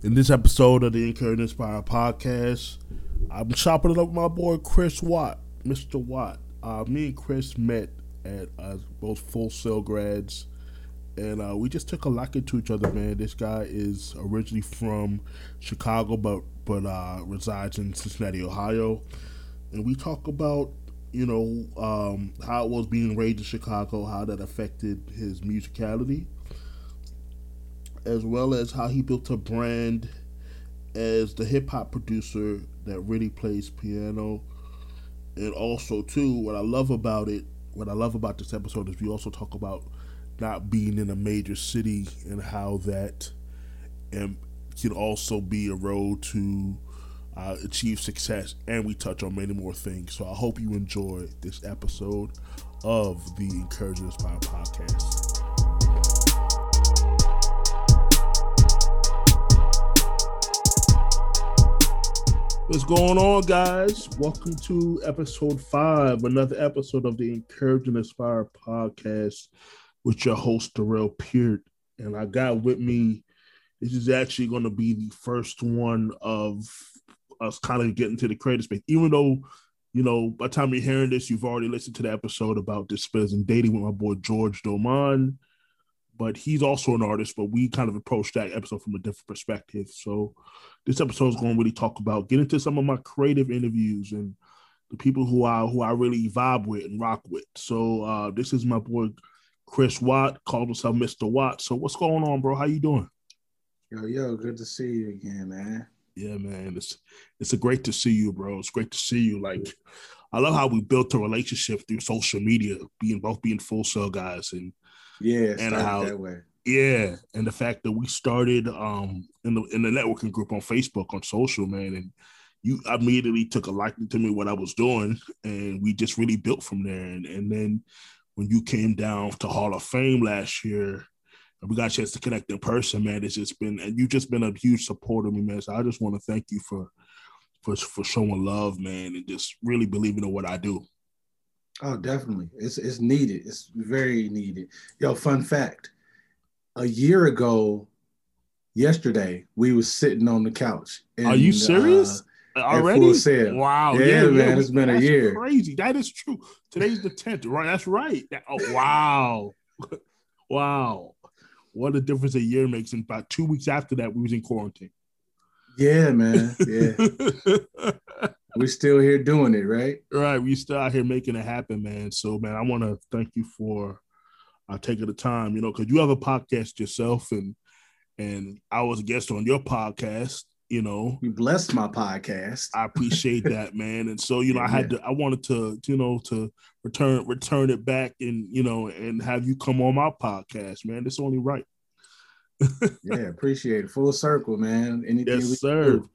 In this episode of the Encourage Inspire podcast, I'm chopping it up with my boy Chris Watt, Mr. Watt. Uh, me and Chris met at uh, both Full Sail grads, and uh, we just took a liking to each other, man. This guy is originally from Chicago, but but uh, resides in Cincinnati, Ohio, and we talk about you know um, how it was being raised in Chicago, how that affected his musicality as well as how he built a brand as the hip hop producer that really plays piano. And also, too, what I love about it, what I love about this episode is we also talk about not being in a major city and how that can also be a road to uh, achieve success. And we touch on many more things. So I hope you enjoy this episode of the Encouraging Inspire podcast. What's going on, guys? Welcome to episode five, another episode of the Encourage and Inspire podcast with your host, Durell Peart. And I got with me, this is actually going to be the first one of us kind of getting to the creative space. Even though, you know, by the time you're hearing this, you've already listened to the episode about Despairs and Dating with my boy George Doman but he's also an artist. But we kind of approached that episode from a different perspective. So this episode is going to really talk about get into some of my creative interviews and the people who I who I really vibe with and rock with. So uh, this is my boy Chris Watt, called himself Mr. Watt. So what's going on, bro? How you doing? Yo, yo, good to see you again, man. Yeah, man. It's it's a great to see you, bro. It's great to see you. Like I love how we built a relationship through social media, being both being full sail guys and yeah, and how that way. Yeah, and the fact that we started um in the in the networking group on Facebook on social, man, and you immediately took a liking to me what I was doing, and we just really built from there. And and then when you came down to Hall of Fame last year, and we got a chance to connect in person, man, it's just been and you've just been a huge supporter of me, man. So I just want to thank you for for for showing love, man, and just really believing in what I do. Oh, definitely. It's it's needed. It's very needed. Yo, fun fact. A year ago, yesterday, we was sitting on the couch. And, Are you serious? Uh, Already? Wow. Yeah, yeah man. Yeah, it's been a year. Crazy. That is true. Today's the 10th, right? That's right. Oh, wow. wow. What a difference a year makes. And about two weeks after that, we was in quarantine. Yeah, man. Yeah. We're still here doing it, right? Right. We still out here making it happen, man. So, man, I want to thank you for uh, taking the time, you know, because you have a podcast yourself, and and I was a guest on your podcast. You know, you blessed my podcast. I appreciate that, man. And so, you know, I had to, I wanted to, you know, to return return it back, and you know, and have you come on my podcast, man. It's only right. yeah, appreciate it. Full circle, man. Anything yes, sir. Do.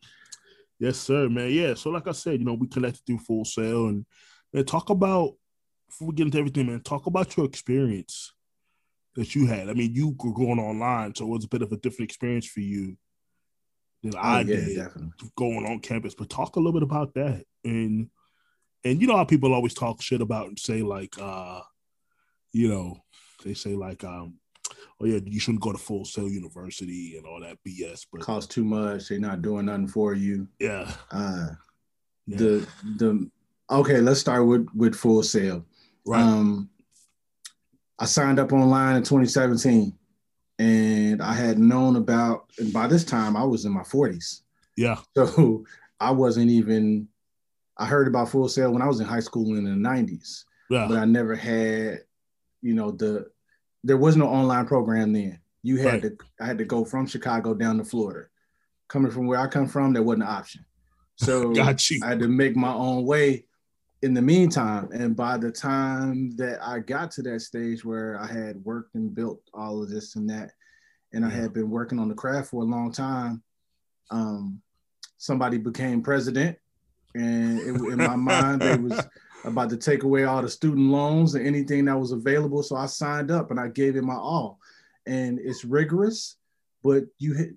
Yes, sir, man. Yeah. So, like I said, you know, we connected through Full Sail, and man, talk about before we get into everything, man. Talk about your experience that you had. I mean, you were going online, so it was a bit of a different experience for you than oh, I yeah, did definitely. going on campus. But talk a little bit about that, and and you know how people always talk shit about and say like, uh, you know, they say like, um, oh yeah, you shouldn't go to Full Sail University and all that BS. But cost too much. They're not doing nothing for you. Yeah. Uh, yeah. The the okay. Let's start with with Full Sail. Right. Um, I signed up online in 2017, and I had known about. And by this time, I was in my 40s. Yeah. So I wasn't even. I heard about Full Sail when I was in high school in the 90s. Yeah. But I never had, you know, the there was no online program then. You had right. to I had to go from Chicago down to Florida. Coming from where I come from, there wasn't an option. So Got you. I had to make my own way in the meantime. And by the time that I got to that stage where I had worked and built all of this and that, and I had been working on the craft for a long time, um, somebody became president. And it, in my mind, it was about to take away all the student loans and anything that was available. So I signed up and I gave it my all. And it's rigorous, but you hit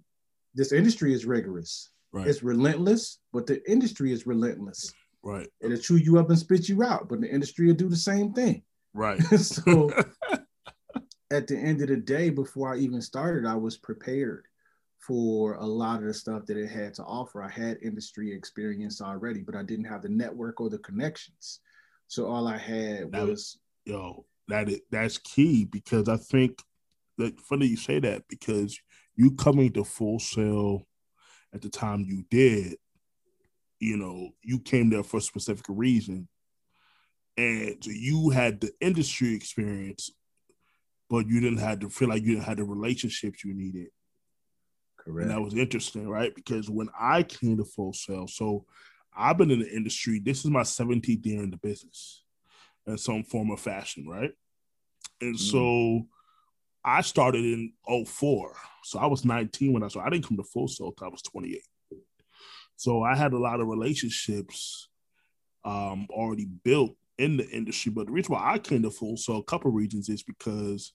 this industry is rigorous. Right. It's relentless, but the industry is relentless. Right. It'll chew you up and spit you out, but the industry will do the same thing. Right. so at the end of the day, before I even started, I was prepared for a lot of the stuff that it had to offer. I had industry experience already, but I didn't have the network or the connections. So all I had That- was yo, that is, that's key because I think that funny you say that because you coming to full sail at the time you did, you know, you came there for a specific reason. And you had the industry experience, but you didn't have to feel like you didn't have the relationships you needed. correct. And that was interesting, right? Because when I came to Full Sail, so I've been in the industry, this is my 17th year in the business in some form of fashion, right? And so I started in 04. So I was 19 when I started. I didn't come to Full Sail until I was 28. So I had a lot of relationships um, already built in the industry. But the reason why I came to Full Sail, a couple of reasons, is because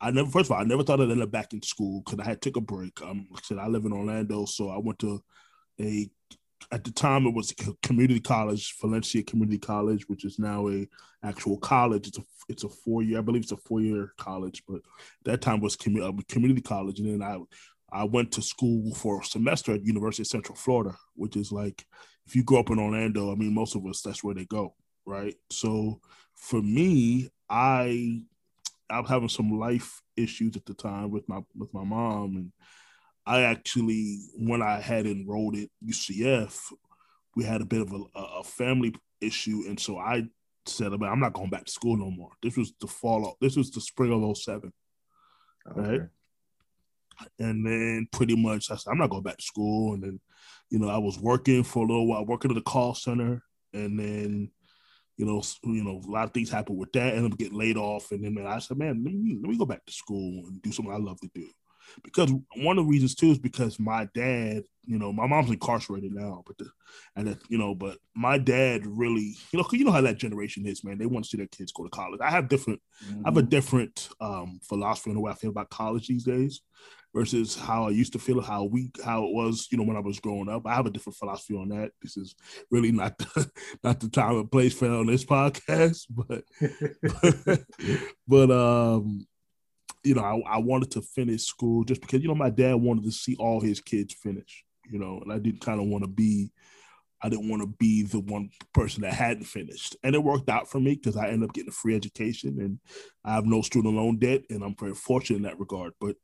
I never, first of all, I never thought I'd end up back in school because I had took a break. Um, like I said, I live in Orlando, so I went to a, at the time it was community college, Valencia Community College, which is now a actual college. It's a it's a four year, I believe it's a four year college, but that time was uh, community college, and then I I went to school for a semester at University of Central Florida, which is like if you grow up in Orlando, I mean most of us that's where they go, right? So for me, I I was having some life issues at the time with my with my mom, and I actually when I had enrolled at UCF, we had a bit of a, a family issue, and so I said, I'm not going back to school no more. This was the fall. Of, this was the spring of 07. right? And then pretty much I said, I'm not going back to school. And then, you know, I was working for a little while, working at the call center. And then, you know, you know, a lot of things happened with that. Ended up getting laid off. And then man, I said, man, let me, let me go back to school and do something I love to do. Because one of the reasons too is because my dad, you know, my mom's incarcerated now, but the, and that, you know, but my dad really, you know, you know how that generation is, man. They want to see their kids go to college. I have different I have a different um, philosophy on the way I feel about college these days versus how I used to feel how we how it was you know when I was growing up. I have a different philosophy on that. This is really not the, not the time and place for on this podcast, but but um you know I, I wanted to finish school just because you know my dad wanted to see all his kids finish you know and I didn't kind of want to be I didn't want to be the one person that hadn't finished. And it worked out for me because I ended up getting a free education and I have no student loan debt. And I'm very fortunate in that regard. But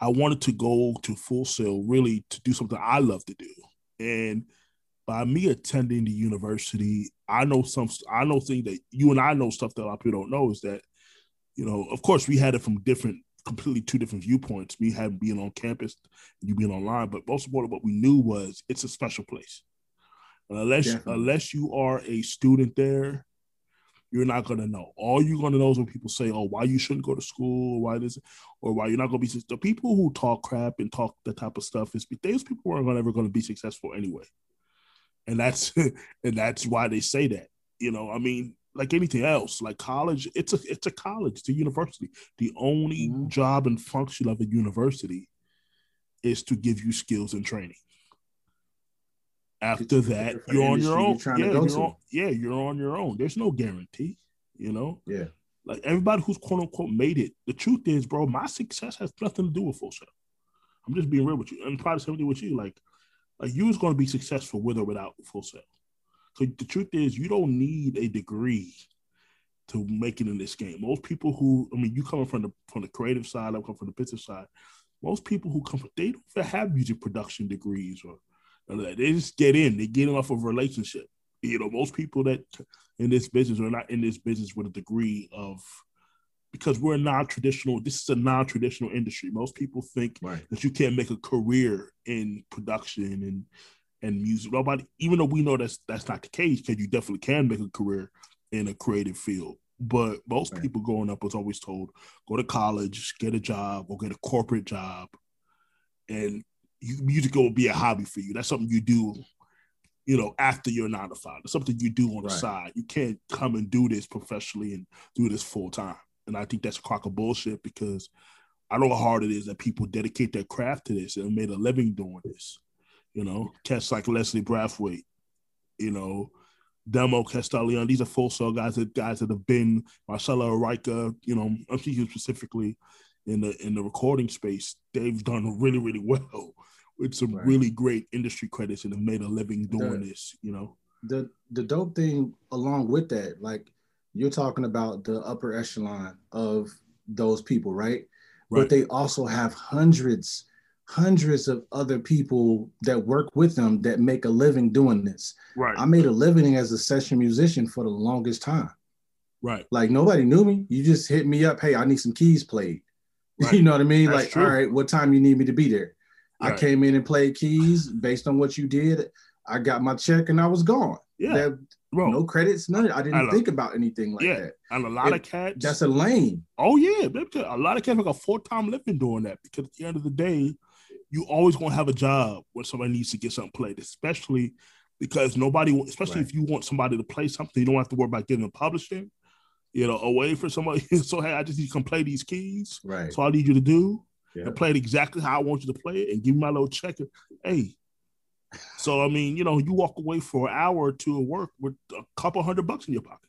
I wanted to go to Full Sail really to do something I love to do. And by me attending the university, I know some, I know things that you and I know stuff that a lot of people don't know is that, you know, of course, we had it from different, completely two different viewpoints. Me having being on campus, you being online. But most important, what we knew was it's a special place. And unless Definitely. unless you are a student there, you're not gonna know. All you're gonna know is when people say, "Oh, why you shouldn't go to school, or why this, or why you're not gonna be." The people who talk crap and talk that type of stuff is those people aren't ever gonna be successful anyway, and that's and that's why they say that. You know, I mean, like anything else, like college, it's a it's a college, it's a university. The only Mhm. job and function of a university is to give you skills and training. After that, you're on your you're own. Yeah, you're on, yeah, you're on your own. There's no guarantee, you know. Yeah. Like everybody who's quote unquote made it. The truth is, bro, my success has nothing to do with full sail. I'm just being real with you, and probably same with you. Like, like you was going to be successful with or without full sail. So the truth is, you don't need a degree to make it in this game. Most people who, I mean, you coming from the from the creative side, I come from the business side. Most people who come from, they don't even have music production degrees or of that. They just get in. They get in off of a relationship. You know, most people that in this business are not in this business with a degree of because we're non-traditional. This is a non-traditional industry. Most people think Right. that you can't make a career in production and and music. Nobody, even though we know that's that's not the case, because you definitely can make a career in a creative field. But most Right. people growing up was always told, go to college, get a job, or get a corporate job, and you, music will be a hobby for you. That's something you do, you know, after you're nine to five. It's something you do on the Right. side. You can't come and do this professionally and do this full time. And I think that's a crock of bullshit because I know how hard it is that people dedicate their craft to this and made a living doing this. You know, cats like Leslie Brathwaite, you know, Demo Castellon. These are full sail guys that guys that have been Marcella Araica, you know, I'm speaking specifically. in the in the recording space, they've done really really well with some Right. really great industry credits and have made a living doing The- this. You know, the the dope thing along with that, like you're talking about the upper echelon of those people, right? Right. But they also have hundreds, hundreds of other people that work with them that make a living doing this. right, I made a living as a session musician for the longest time. right, Like nobody knew me. You just hit me up. Hey, I need some keys played. Right. you know what I mean? That's like, true. all right, what time you need me to be there? I came in and played keys based on what you did. I got my check and I was gone. yeah, That- bro. no credits, none. I I didn't know. think about anything like yeah, that. and a lot It- of cats. That's a lane. Oh yeah, let me tell you, a lot of cats make a full time living doing that because at the end of the day, you always gonna have a job where somebody needs to get something played, especially because nobody, especially Right. if you want somebody to play something, you don't have to worry about getting them publishing, you know, away from somebody. so hey, I just need to come play these keys. Right. So I need you to do Yeah. and play it exactly how I want you to play it and give me my little check. Hey. So I mean, you know, you walk away for an hour or two of work with a couple hundred bucks in your pocket.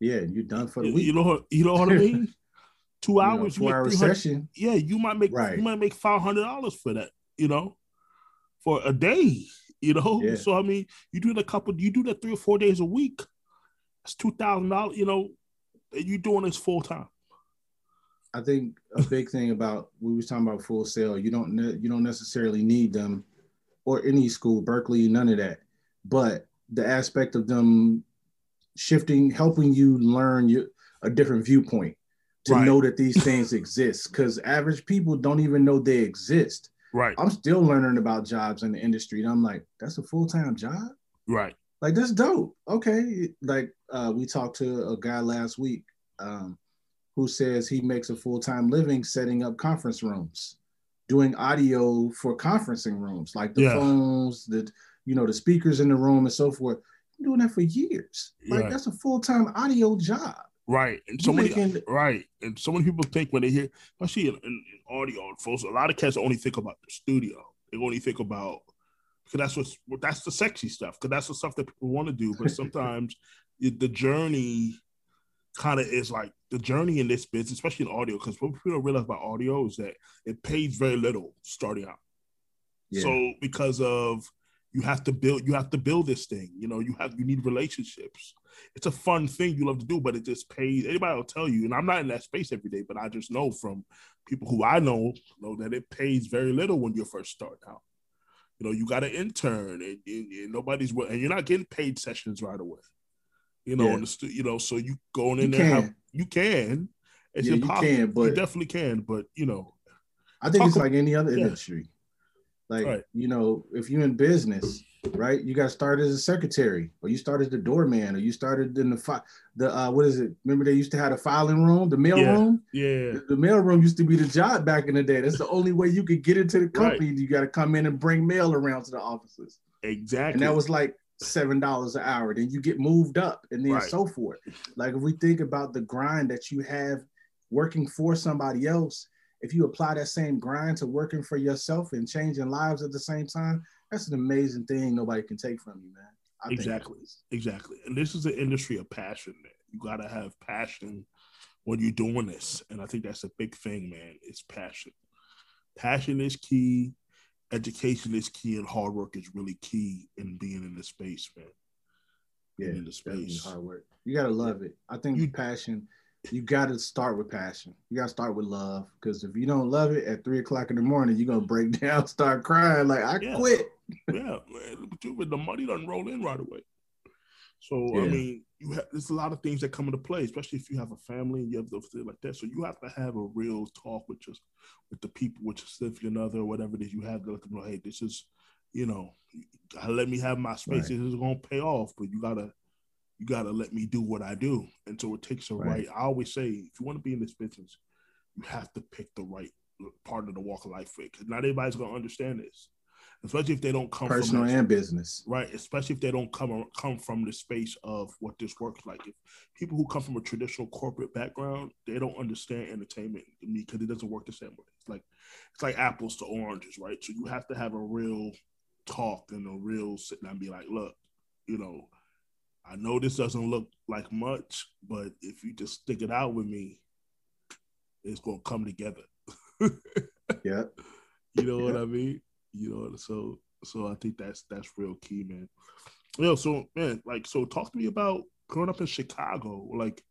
Yeah, you're done for the You, week. you know, you know what I mean? Two You know, hours, you four make hour session. yeah, you might make Right. you might make five hundred dollars for that, you know, for a day, you know. Yeah. So I mean, you do it a couple, you do that three or four days a week. That's two thousand dollars, you know. You doing this full time. I think a big thing about we was talking about full sail. You don't ne- you don't necessarily need them, or any school, Berklee, none of that. But the aspect of them shifting, helping you learn you, a different viewpoint to Right. know that these things exist. Because average people don't even know they exist. Right, I'm still learning about jobs in the industry, and I'm like, that's a full time job. right, like that's dope. Okay, like uh, we talked to a guy last week um, who says he makes a full time living setting up conference rooms, doing audio for conferencing rooms, like the Yeah. phones, the you know the speakers in the room and so forth. I'm doing that for years. Like that's a full time audio job. Right. And so many making- right. And so many people think when they hear, especially in, in, in audio, folks, a lot of cats only think about the studio. They only think about because that's what's well, that's the sexy stuff. Because that's the stuff that people want to do. But sometimes it- the journey kind of is like the journey in this business, especially in audio. Because what people don't realize about audio is that it pays very little starting out. Yeah. So because of you have to build, you have to build this thing. You know, you have you need relationships. It's a fun thing you love to do, but it just pays. Anybody will tell you, and I'm not in that space every day, but I just know from people who I know know that it pays very little when you're first starting out. You know, you got an intern, and, and, and nobody's and you're not getting paid sessions right away. You know, Yeah. the stu- you know, so you going You in there, have, you can. It's Yeah, you impossible. can, you but- definitely can, but you know, I think it's ab- like any other yeah. industry. Like, Right. you know, if you're in business, right, you got to start as a secretary, or you started the doorman, or you started in the fi- the uh, what is it? Remember they used to have a filing room, the mail Yeah. room. yeah, The, the mail room used to be the job back in the day. That's the only way you could get into the Right. company. You got to come in and bring mail around to the offices, exactly. and that was like seven dollars an hour. Then you get moved up, and then Right. so forth. Like if we think about the grind that you have working for somebody else, if you apply that same grind to working for yourself and changing lives at the same time, that's an amazing thing nobody can take from you, man. I. Exactly. Exactly. And this is an industry of passion, man. You gotta have passion when you're doing this. And I think that's a big thing, man. It's passion. Passion is key, education is key, and hard work is really key in being in the space, man. Yeah, in the space. hard work. You gotta love it. I think You- passion. You gotta start with passion. You gotta start with love because if you don't love it at three o'clock in the morning, you're gonna break down, start crying like I Yeah. quit. yeah, man. But the money doesn't roll in right away. So I mean, you have there's a lot of things that come into play, especially if you have a family and you have those things like that. So you have to have a real talk with just with the people, with your significant other, or whatever it is you have to let them know, hey, this is, you know, let me have my space. Right. This is gonna pay off, but you gotta you gotta let me do what I do. And so it takes a right. Right. I always say, if you want to be in this business, you have to pick the right part of the walk of life with, because not everybody's gonna understand this, especially if they don't come Personal and business. right especially if they don't come come from the space of what this works like if people who come from a traditional corporate background they don't understand entertainment because it doesn't work the same way it's like it's like apples to oranges right so you have to have a real talk and a real sit down and be like look you know i know this doesn't look like much but if you just stick it out with me it's gonna come together. yeah. You know what I mean? You know, so so I think that's that's real key, man. Yo, so man, like, so talk to me about growing up in Chicago. Like,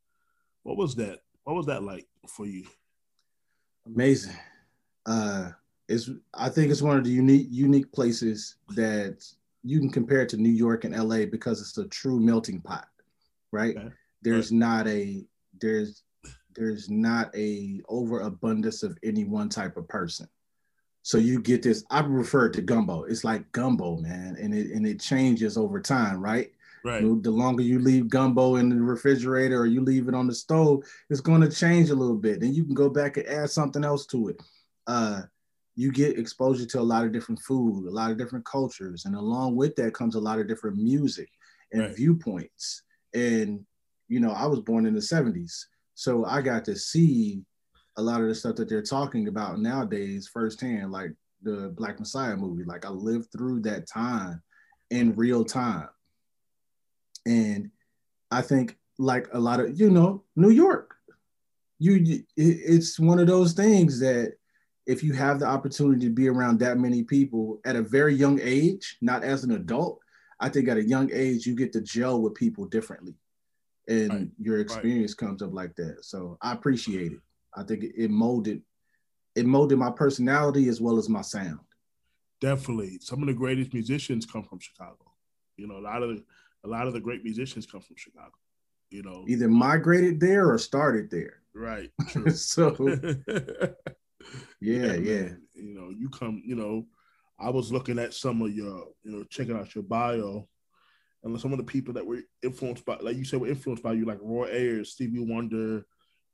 what was that? What was that like for you? Amazing. Uh, it's I think it's one of the unique unique places that you can compare it to New York and LA because it's a true melting pot, right? Okay. There's right. not a there's there's not a overabundance of any one type of person. So you get this. I refer to gumbo. It's like gumbo, man, and it and it changes over time, right? Right. The longer you leave gumbo in the refrigerator or you leave it on the stove, it's going to change a little bit. Then you can go back and add something else to it. Uh, you get exposure to a lot of different food, a lot of different cultures, and along with that comes a lot of different music and right. viewpoints. And you know, I was born in the '70s, so I got to see a lot of the stuff that they're talking about nowadays firsthand, like the Black Messiah movie. Like I lived through that time in real time. And I think like a lot of, you know, New York, you it's one of those things that if you have the opportunity to be around that many people at a very young age, not as an adult, I think at a young age you get to gel with people differently. And right. your experience right. comes up like that. So I appreciate it. I think it molded it molded my personality as well as my sound. Definitely, some of the greatest musicians come from Chicago. You know, a lot of the, a lot of the great musicians come from Chicago. You know, either migrated there or started there. Right. so, yeah, yeah, yeah. You know, you come. You know, I was looking at some of your, you know, checking out your bio, and some of the people that were influenced by, like you said, were influenced by you, like Roy Ayers, Stevie Wonder,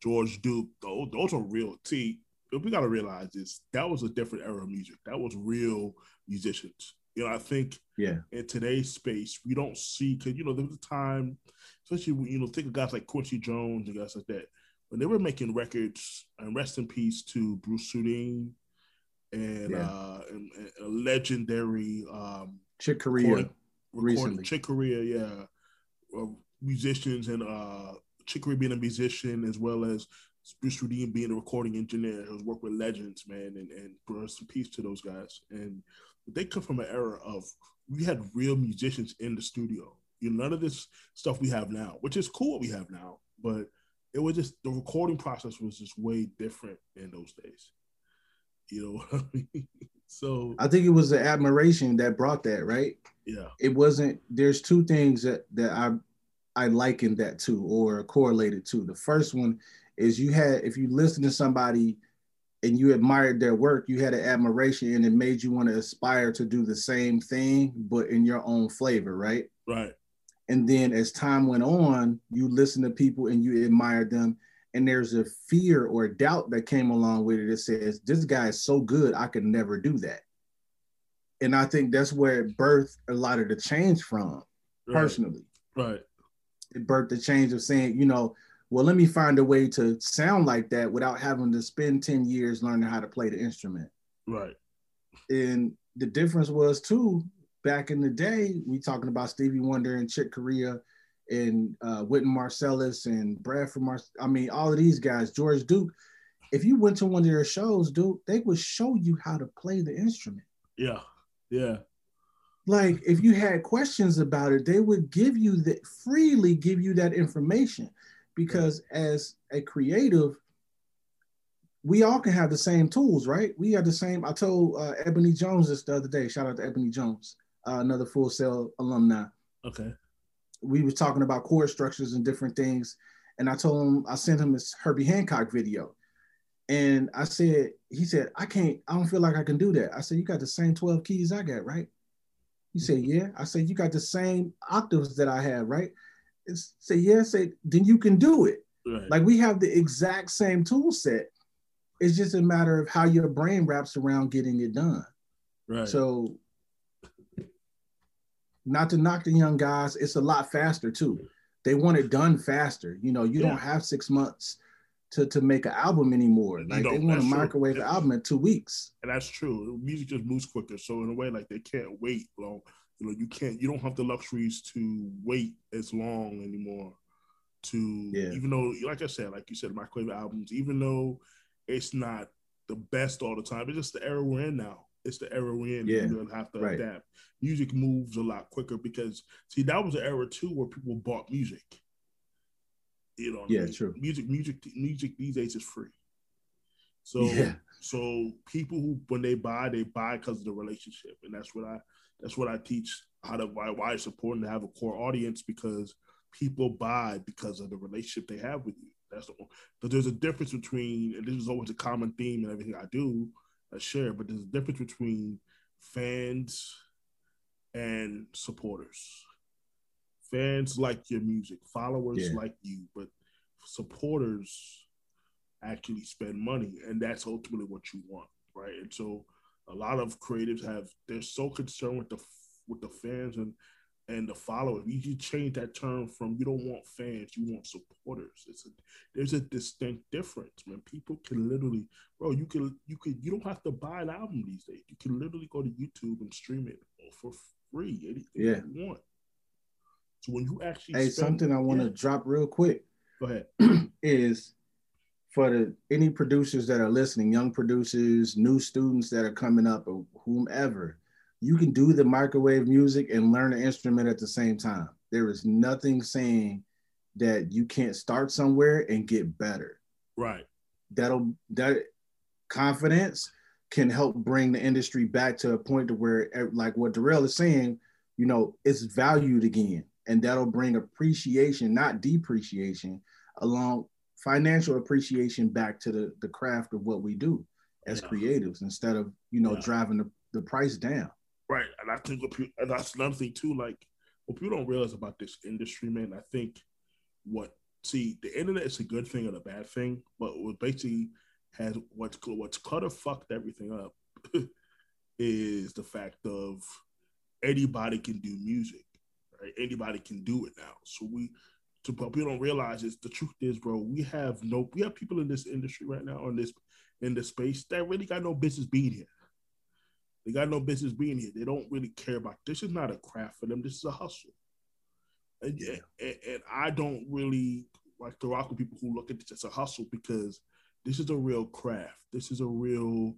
George Duke, those, those are real. T. We got to realize this. That was a different era of music. That was real musicians. You know, I think yeah. in today's space, we don't see because you know there was a time, especially when, you know think of guys like Quincy Jones and guys like that when they were making records. And rest in peace to Bruce Swedien and, yeah. uh, and, and a legendary um, Chick Corea recently. Chick Corea, yeah, musicians and uh, Chick Corea being a musician as well as Bruce Swedien being a recording engineer who's worked with legends, man, and, and rest in peace to those guys. And they come from an era of we had real musicians in the studio. You know, none of this stuff we have now, which is cool what we have now, but it was just the recording process was just way different in those days. You know what I mean? So I think it was the admiration that brought that, right? Yeah. It wasn't there's two things that that I I likened that to or correlated to. The first one is you had, if you listen to somebody and you admired their work, you had an admiration and it made you want to aspire to do the same thing, but in your own flavor, right? Right. And then as time went on, you listen to people and you admire them. And there's a fear or doubt that came along with it that says, this guy is so good, I could never do that. And I think that's where it birthed a lot of the change from, right. personally. Right it birthed the change of saying, you know, well, let me find a way to sound like that without having to spend 10 years learning how to play the instrument. Right. And the difference was too, back in the day, we talking about Stevie Wonder and Chick Corea and uh, Wynton Marsalis and Branford Mars. I mean, all of these guys, George Duke. If you went to one of their shows, dude, they would show you how to play the instrument. Yeah. Yeah like if you had questions about it they would give you that freely give you that information because as a creative we all can have the same tools right we have the same i told uh, ebony jones this the other day shout out to ebony jones uh, another full sail alumni okay we were talking about chord structures and different things and i told him i sent him this herbie hancock video and i said he said i can't i don't feel like i can do that i said you got the same 12 keys i got right you say, yeah. I say, you got the same octaves that I have, right? It's, say, yeah. Say, then you can do it. Right. Like we have the exact same tool set. It's just a matter of how your brain wraps around getting it done. Right. So, not to knock the young guys, it's a lot faster too. They want it done faster. You know, you yeah. don't have six months to, to make an album anymore. Like they want to microwave the album in two weeks. And that's true. Music just moves quicker. So in a way, like they can't wait long. You know, you can't. You don't have the luxuries to wait as long anymore. To yeah. even though, like I said, like you said, microwave albums. Even though it's not the best all the time. It's just the era we're in now. It's the era we're in. Yeah. You're gonna have to Right. adapt. Music moves a lot quicker because see that was an era too where people bought music. You know, I Yeah, mean? true. Music, music, music these days is free. So, Yeah. so people who when they buy, they buy because of the relationship, and that's what I that's what I teach how to why why it's important to have a core audience because people buy because of the relationship they have with you. That's the but there's a difference between and this is always a common theme in everything I do, I share, but there's a difference between fans and supporters. Fans like your music, followers Yeah. like you, but supporters actually spend money, and that's ultimately what you want, right? And so a lot of creatives have they're so concerned with the with the fans and and the followers. You can change that term from you don't want fans, you want supporters. It's a there's a distinct difference, man. People can literally, bro. You can you can you don't have to buy an album these days. You can literally go to YouTube and stream it for free, anything Yeah. you want. So when you actually Hey, spend- something I want to Yeah, drop real quick go ahead. is for the any producers that are listening, young producers, new students that are coming up, or whomever, you can do the microwave music and learn an instrument at the same time. There is nothing saying that you can't start somewhere and get better. Right. That'll that confidence can help bring the industry back to a point to where, eh, like what Durell is saying, you know, it's valued again, and that'll bring appreciation, not depreciation, along financial appreciation back to the the craft of what we do as Yeah. creatives, instead of you know Yeah. driving the, the price down. Right, and I think and that's another thing too. Like what people don't realize about this industry, man. I think what see the internet is a good thing and a bad thing, but what basically has what's what's of fucked everything up is the fact of anybody can do music, right? Anybody can do it now. So we, to but people don't realize is the truth is, bro. We have no, we have people in this industry right now in this in this space that really got no business being here. They got no business being here. They don't really care about this. Is not a craft for them. This is a hustle. And, yeah, and, and I don't really like to rock with people who look at this as a hustle because this is a real craft. This is a real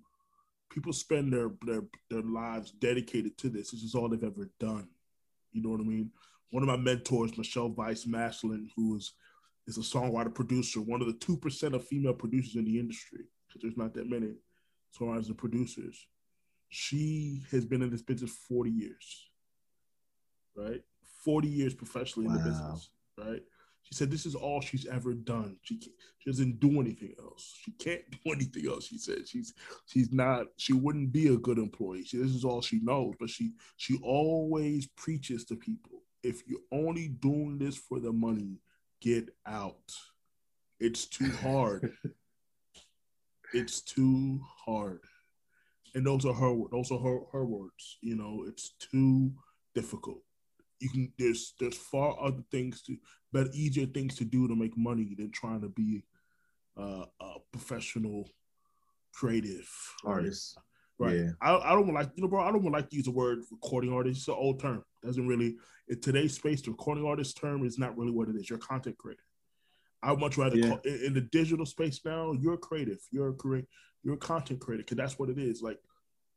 people spend their their their lives dedicated to this. This is all they've ever done. You know what I mean? One of my mentors, Michelle Vice Maslin, who is is a songwriter producer, one of the two percent of female producers in the industry, because there's not that many songwriters and producers. She has been in this business 40 years, right? 40 years professionally in the business, right? She said this is all she's ever done. She can't, she doesn't do anything else. She can't do anything else. She said she's she's not. She wouldn't be a good employee. She, this is all she knows. But she she always preaches to people: if you're only doing this for the money, get out. It's too hard. it's too hard. And those are her those are her, her words. You know, it's too difficult. You can there's there's far other things to better easier things to do to make money than trying to be uh, a professional creative artist Right. Yeah. I, I don't like you know, bro. I don't like to use the word recording artist. It's an old term. Doesn't really in today's space. The recording artist term is not really what it is. You're a content creator. I would much rather Yeah. call in, in the digital space now. You're creative. You're a create. You're a content creator because that's what it is. Like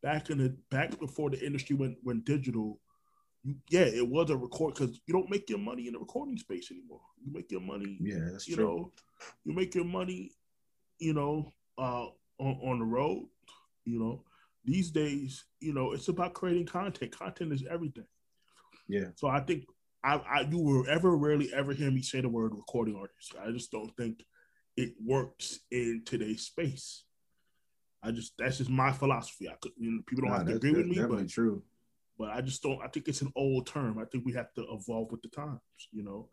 back in the back before the industry went went digital. You, yeah, it was a record because you don't make your money in the recording space anymore. You make your money Yeah, that's you true. know, you make your money, you know, uh, on, on the road. You know, these days, you know, it's about creating content. Content is everything. Yeah. So I think I, I you will ever rarely ever hear me say the word recording artist. I just don't think it works in today's space. I just that's just my philosophy. I could, you know, people don't Nah, have to agree with me, but true. but I just don't. I think it's an old term. I think we have to evolve with the times. You know,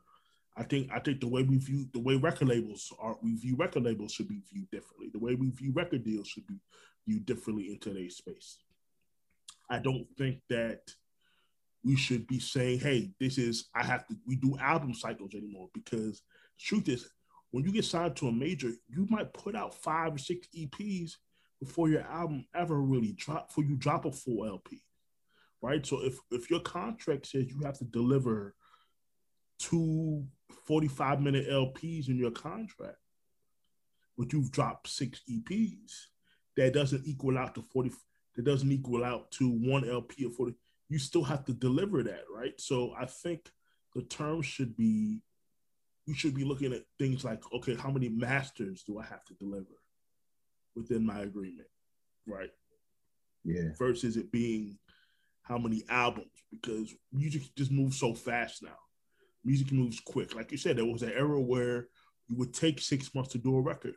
I think I think the way we view the way record labels are, we view record labels should be viewed differently. The way we view record deals should be viewed differently in today's space. I don't think that we should be saying, "Hey, this is I have to." We do album cycles anymore because the truth is, when you get signed to a major, you might put out five or six EPs before your album ever really drop. Before you drop a full LP right? So if if your contract says you have to deliver two 45 minute LPs in your contract, but you've dropped six EPs. That doesn't equal out to 40, that doesn't equal out to one LP of 40. You still have to deliver that, right? So I think the term should be you should be looking at things like, okay, how many masters do I have to deliver within my agreement? Right. Yeah. Versus it being how many albums, because music just moves so fast now. Music moves quick. Like you said, there was an era where you would take six months to do a record.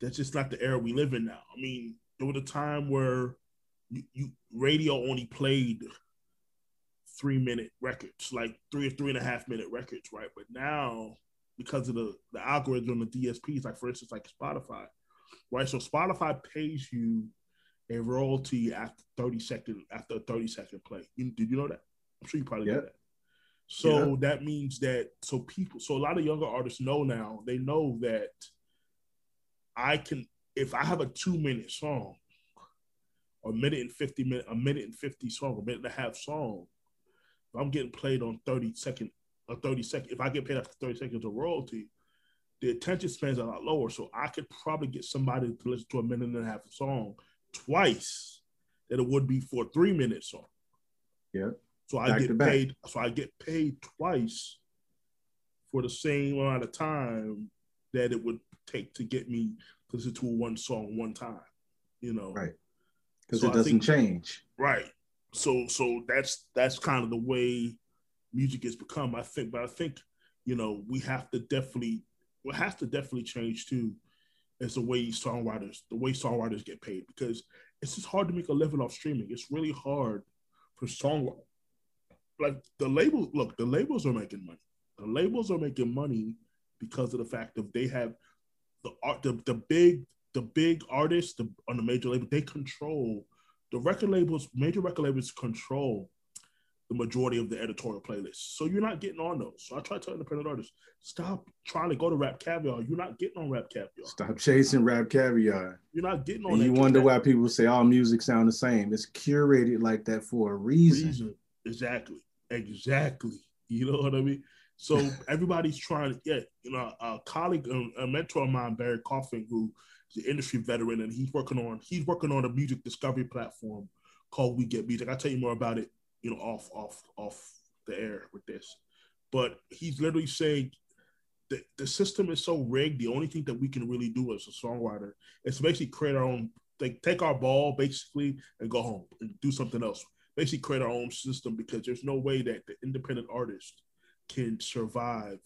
That's just not the era we live in now. I mean, there was a time where you, you radio only played three minute records, like three or three and a half minute records, right? But now, because of the the algorithm on the DSPs, like for instance, like Spotify, right? So Spotify pays you a royalty after 30 second after a 30 second play. You, did you know that? I'm sure you probably yep. know that. So yeah. that means that so people so a lot of younger artists know now, they know that I can if I have a two minute song, a minute and 50 minute, a minute and 50 song, a minute and a half song, if I'm getting played on 30 second or 30 second, if I get paid after 30 seconds of royalty, the attention span's a lot lower. So I could probably get somebody to listen to a minute and a half song twice that it would be for a three minute song. Yeah. So I back get paid. So I get paid twice for the same amount of time that it would take to get me to listen to one song one time. You know. Right. Because so it doesn't think, change. Right. So so that's that's kind of the way music has become. I think, but I think you know we have to definitely what has to definitely change too is the way songwriters the way songwriters get paid because it's just hard to make a living off streaming. It's really hard for songwriters. Like the label, look, the labels are making money. The labels are making money because of the fact that they have the art, the, the big, the big artists the, on the major label. They control the record labels. Major record labels control the majority of the editorial playlists. So you're not getting on those. So I try to tell independent artists, stop trying to go to Rap Caviar. You're not getting on Rap Caviar. Stop chasing Rap Caviar. You're not getting on. And you wonder why people say all music sound the same. It's curated like that for a reason. reason. Exactly. Exactly. You know what I mean? So everybody's trying to get, you know, a colleague, um, a, mentor of mine, Barry Coffin, who is an industry veteran, and he's working on he's working on a music discovery platform called We Get Music. I'll tell you more about it you know, off off off the air with this. But he's literally saying the, the system is so rigged. The only thing that we can really do as a songwriter is basically create our own, like take our ball basically and go home and do something else. Basically create our own system because there's no way that the independent artist can survive,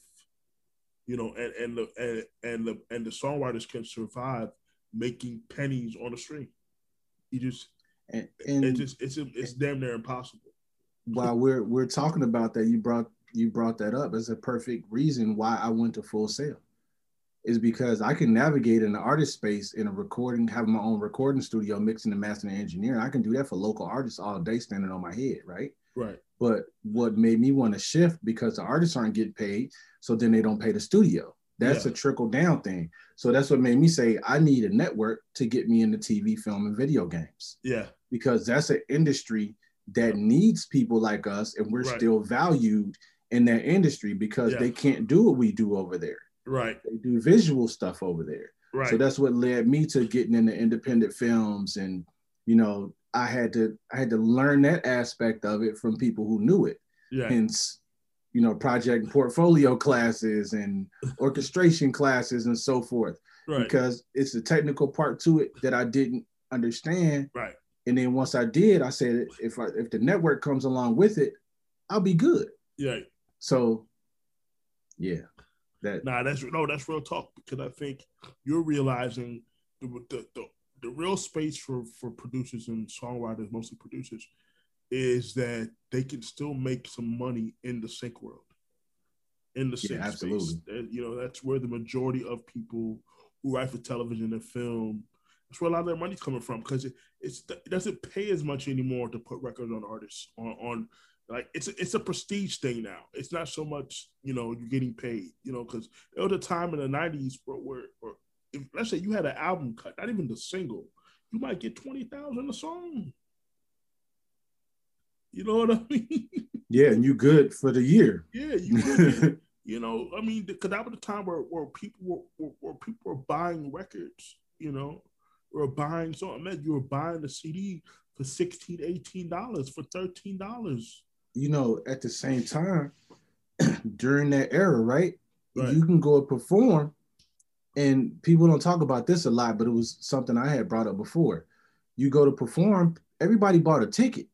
you know, and and the and, and the and the songwriters can survive making pennies on the stream. You just and, and it just it's it's damn near impossible while we're we're talking about that, you brought you brought that up as a perfect reason why I went to Full Sail. Is because I can navigate in the artist space in a recording, having my own recording studio, mixing and mastering and engineering. I can do that for local artists all day standing on my head, right? Right. But what made me want to shift because the artists aren't getting paid, so then they don't pay the studio. That's yeah. a trickle down thing. So that's what made me say I need a network to get me into TV, film, and video games. Yeah. Because that's an industry that needs people like us and we're right. still valued in that industry because yeah. they can't do what we do over there. Right. They do visual stuff over there. Right. So that's what led me to getting into independent films and you know, I had to I had to learn that aspect of it from people who knew it. Yeah. Hence, you know, project portfolio classes and orchestration classes and so forth. Right. Because it's the technical part to it that I didn't understand. Right. And then once I did, I said, if I, if the network comes along with it, I'll be good. Yeah. So, yeah. That nah, that's no, that's real talk because I think you're realizing the the, the, the real space for for producers and songwriters, mostly producers, is that they can still make some money in the sync world. In the sync yeah, space, you know, that's where the majority of people who write for television and film that's where a lot of their money's coming from because it, it doesn't pay as much anymore to put records on artists on, on like it's a, it's a prestige thing now. It's not so much you know you're getting paid, you know, because there was a time in the '90s where, where or if, let's say you had an album cut, not even the single, you might get twenty thousand a song. You know what I mean? Yeah, and you good for the year. Yeah, you You know, I mean, because that was the time where, where people were where, where people were buying records. You know, were buying so I mean, you were buying the CD for 16 18 dollars for 13 dollars you know at the same time during that era right? right? you can go and perform and people don't talk about this a lot but it was something i had brought up before you go to perform everybody bought a ticket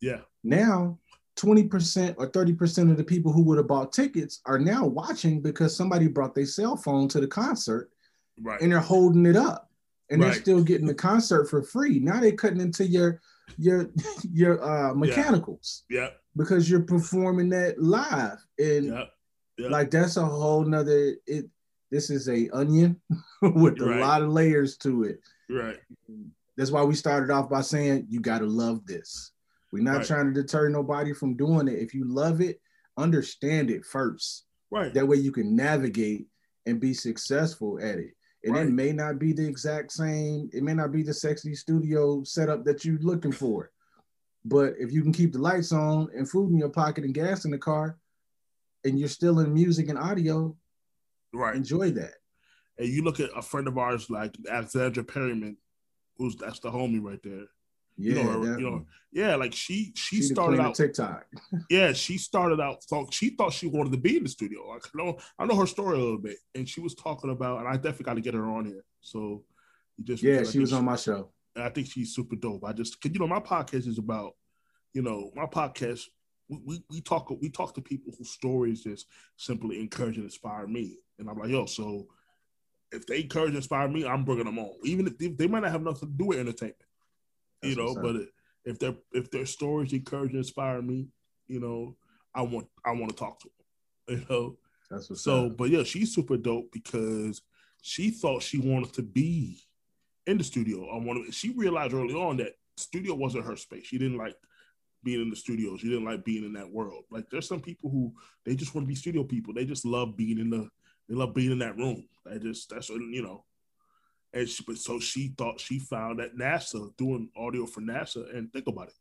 yeah now 20% or 30% of the people who would have bought tickets are now watching because somebody brought their cell phone to the concert right. and they're holding it up and right. they're still getting the concert for free. Now they're cutting into your your your uh mechanicals. Yeah. Because you're performing that live. And like that's a whole nother it this is a onion with right. a lot of layers to it. Right. That's why we started off by saying you gotta love this. We're not right. trying to deter nobody from doing it. If you love it, understand it first. Right. That way you can navigate and be successful at it and right. it may not be the exact same it may not be the sexy studio setup that you're looking for. But if you can keep the lights on and food in your pocket and gas in the car and you're still in music and audio right. enjoy that. And you look at a friend of ours like alexandra perryman who's that's the homie right there yeah, you know, her, you know, yeah, like she she, she started out TikTok. yeah, she started out thought she thought she wanted to be in the studio. I know I know her story a little bit, and she was talking about, and I definitely got to get her on here. So you just yeah, she was she, on my show. I think she's super dope. I just cause you know my podcast is about, you know, my podcast. We, we, we talk we talk to people whose stories just simply encourage and inspire me, and I'm like, yo, so if they encourage and inspire me, I'm bringing them on, even if they, they might not have nothing to do with entertainment you know. But if their if their stories encourage and inspire me, you know, I want I want to talk to them, you know. That's what's so. Up. But yeah, she's super dope because she thought she wanted to be in the studio. I wanted. She realized early on that studio wasn't her space. She didn't like being in the studio. She didn't like being in that world. Like there's some people who they just want to be studio people. They just love being in the they love being in that room. They just that's you know and she, but so she thought she found at NASA doing audio for NASA. And think about it,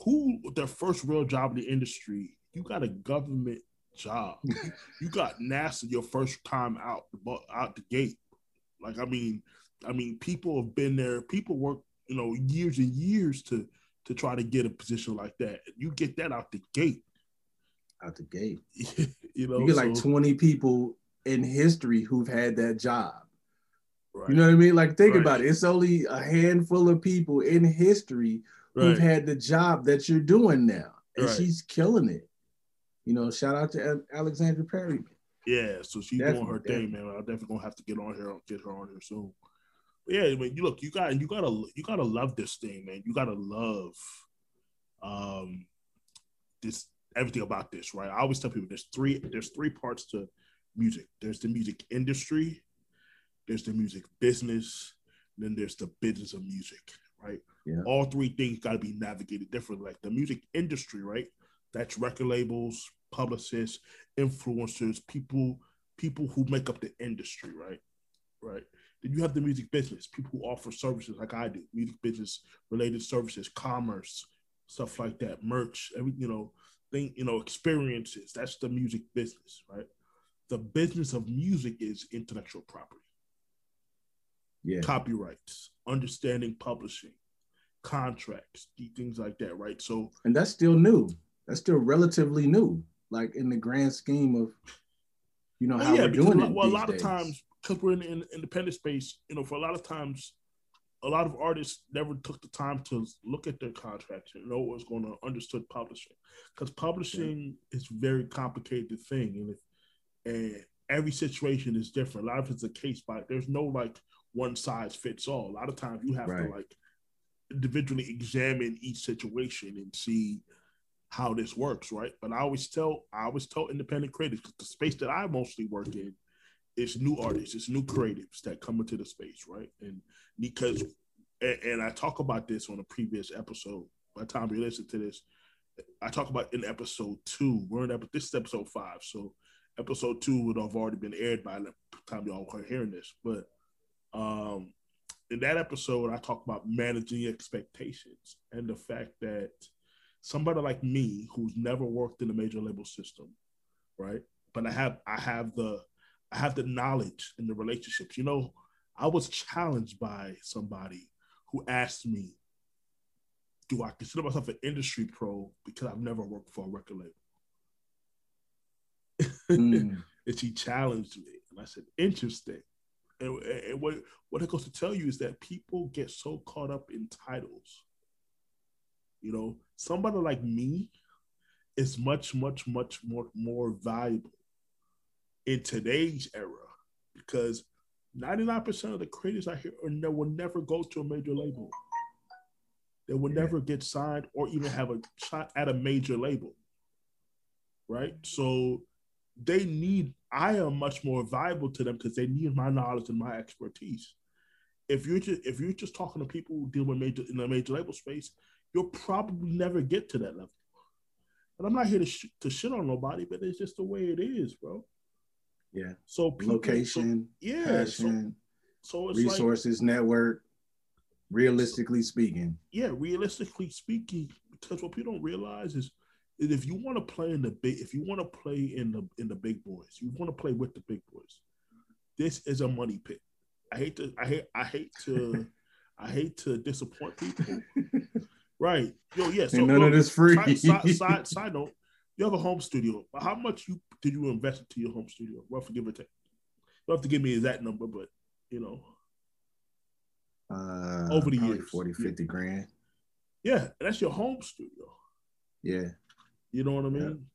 who their first real job in the industry? You got a government job. you got NASA your first time out out the gate. Like I mean, I mean, people have been there. People work, you know, years and years to to try to get a position like that. You get that out the gate. Out the gate. you know, you get so, like twenty people in history who've had that job. Right. You know what I mean? Like, think right. about it. It's only a handful of people in history right. who've had the job that you're doing now, and she's killing it. You know, shout out to Alexandra Perry. Yeah, so she's doing her definitely. thing, man. I'm definitely gonna have to get on here, get her on here soon. But yeah, I mean, you look, you got, you gotta, you gotta love this thing, man. You gotta love, um, this everything about this, right? I always tell people there's three, there's three parts to music. There's the music industry, there's the music business, then there's the business of music, right? Yeah. All three things got to be navigated differently. Like the music industry, right? That's record labels, publicists, influencers, people, people who make up the industry, right? Right. Then you have the music business, people who offer services like I do, music business related services, commerce, stuff like that, merch, every you know, thing, you know, experiences. That's the music business, right? The business of music is intellectual property yeah. copyrights, understanding publishing, contracts, things like that, right? So, and that's still new. That's still relatively new, like in the grand scheme of, you know, oh, how yeah, we're doing it. Well, a lot days. of times, because we're in the independent space, you know, for a lot of times, a lot of artists never took the time to look at their contracts and know what's going to understood publishing, because publishing yeah. is a very complicated thing, and if, and every situation is different. A lot of it's a case by. There's no like one size fits all. A lot of times you have right. to like individually examine each situation and see how this works, right? But I always tell I always tell independent creators because the space that I mostly work in is new artists, it's new creatives that come into the space, right? And because and, and I talk about this on a previous episode. By the time you listen to this, I talk about in episode two. We're in episode, this is episode five, so episode two would have already been aired by the time y'all are hearing this. But um, in that episode, I talk about managing expectations and the fact that somebody like me, who's never worked in a major label system, right? but I have I have the I have the knowledge and the relationships. You know, I was challenged by somebody who asked me, "Do I consider myself an industry pro because I've never worked for a record label?" Mm. and she challenged me, and I said, "Interesting." And, and what what it goes to tell you is that people get so caught up in titles. You know, somebody like me is much, much, much more more valuable in today's era because 99% of the creators I hear are, will never go to a major label. They will yeah. never get signed or even have a shot at a major label. Right? So they need, I am much more valuable to them because they need my knowledge and my expertise. If you're just if you're just talking to people who deal with major in the major label space, you'll probably never get to that level. And I'm not here to, sh- to shit on nobody, but it's just the way it is, bro. Yeah. So people, location, so, yeah, passion, so, so resources, like, network. Realistically speaking, yeah, realistically speaking, because what people don't realize is, is if you want to play in the big, if you want to play in the in the big boys, you want to play with the big boys. This is a money pit. I hate to, I hate, I hate to, I hate to disappoint people. right? Yo, yeah. So, none of this free. Side, side, side, note: You have a home studio. How much you did you invest into your home studio? Roughly give or take. You don't have to give me that number, but you know. Uh, over the years 40 50 grand yeah that's your home studio yeah you know what i mean?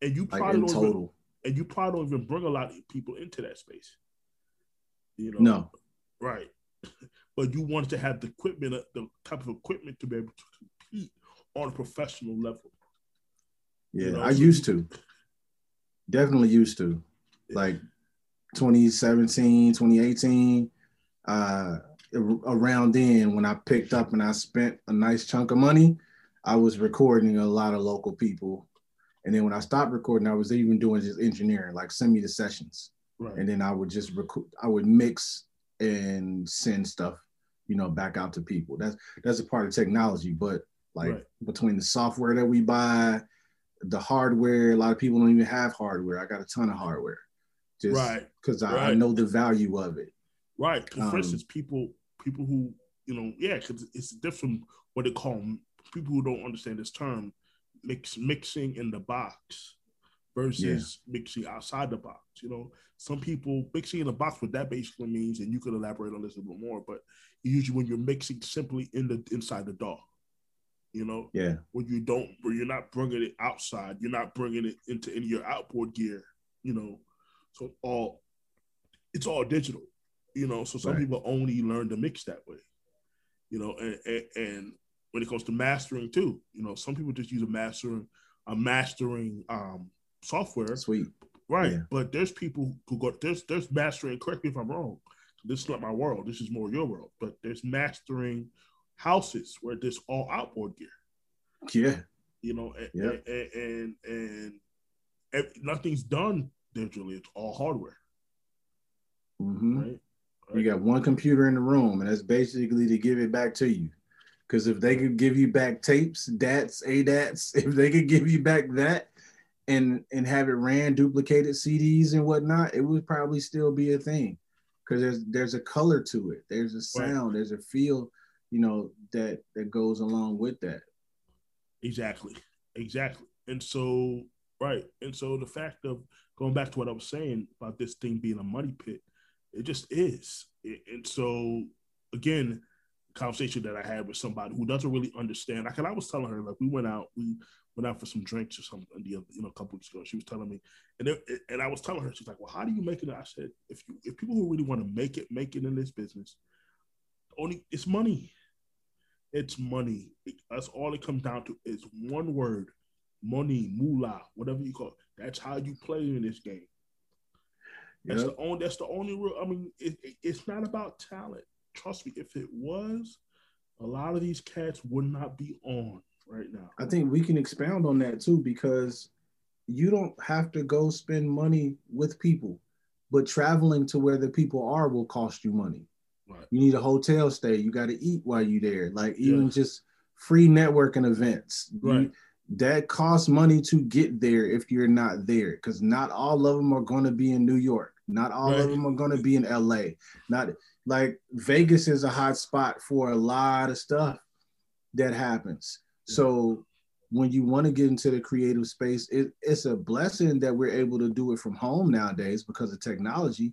Yeah. and you probably like don't total. Even, and you probably don't even bring a lot of people into that space. You know? No. Right. But you wanted to have the equipment the type of equipment to be able to compete on a professional level. Yeah you know? i used to. Definitely used to. Like 2017 2018 uh around then when i picked up and i spent a nice chunk of money i was recording a lot of local people and then when i stopped recording i was even doing just engineering like send me the sessions right. and then i would just record i would mix and send stuff you know back out to people that's that's a part of technology but like right. between the software that we buy the hardware. A lot of people don't even have hardware. I got a ton of hardware, just right because I, right. I, know the value of it. Right. Um, for instance, people people who you know, yeah, because it's different what they call people who don't understand this term, mix mixing in the box versus yeah. mixing outside the box. You know, some people mixing in the box, what that basically means, and you could elaborate on this a little more, but usually when you're mixing simply in the inside the DAW you know yeah when you don't where you're not bringing it outside you're not bringing it into any of your outboard gear you know so all it's all digital you know so some right. people only learn to mix that way you know and, and, and when it comes to mastering too you know some people just use a mastering a mastering um software suite right yeah. but there's people who go there's there's mastering correct me if i'm wrong this is not my world this is more your world but there's mastering houses where there's all outboard gear. Yeah. You know, and yeah. and, and, and, and nothing's done digitally. It's all hardware. Mm-hmm. Right? right? You got one computer in the room, and that's basically to give it back to you. Because if they could give you back tapes, DATs, ADATs, if they could give you back that and and have it ran duplicated CDs and whatnot, it would probably still be a thing. Because there's there's a color to it, there's a sound, right. there's a feel you know that that goes along with that. Exactly. Exactly. And so right. And so the fact of going back to what i was saying about this thing being a money pit it just is. And so again conversation that i had with somebody who doesn't really understand like i was telling her like we went out we went out for some drinks or something the other, you know a couple weeks ago she was telling me and it, and i was telling her she's like well how do you make it i said if you if people who really want to make it make it in this business only it's money it's money. That's all it comes down to is one word, money, moolah, whatever you call it. That's how you play in this game. That's yep. the only. That's the only real. I mean, it, it, it's not about talent. Trust me. If it was, a lot of these cats would not be on right now. I think we can expound on that too because you don't have to go spend money with people, but traveling to where the people are will cost you money. Right. You need a hotel stay. You got to eat while you're there. Like even just free networking events. Right. You, that costs money to get there if you're not there because not all of them are going to be in new york not all right. of them are going to be in la not like vegas is a hot spot for a lot of stuff that happens so when you want to get into the creative space it, it's a blessing that we're able to do it from home nowadays because of technology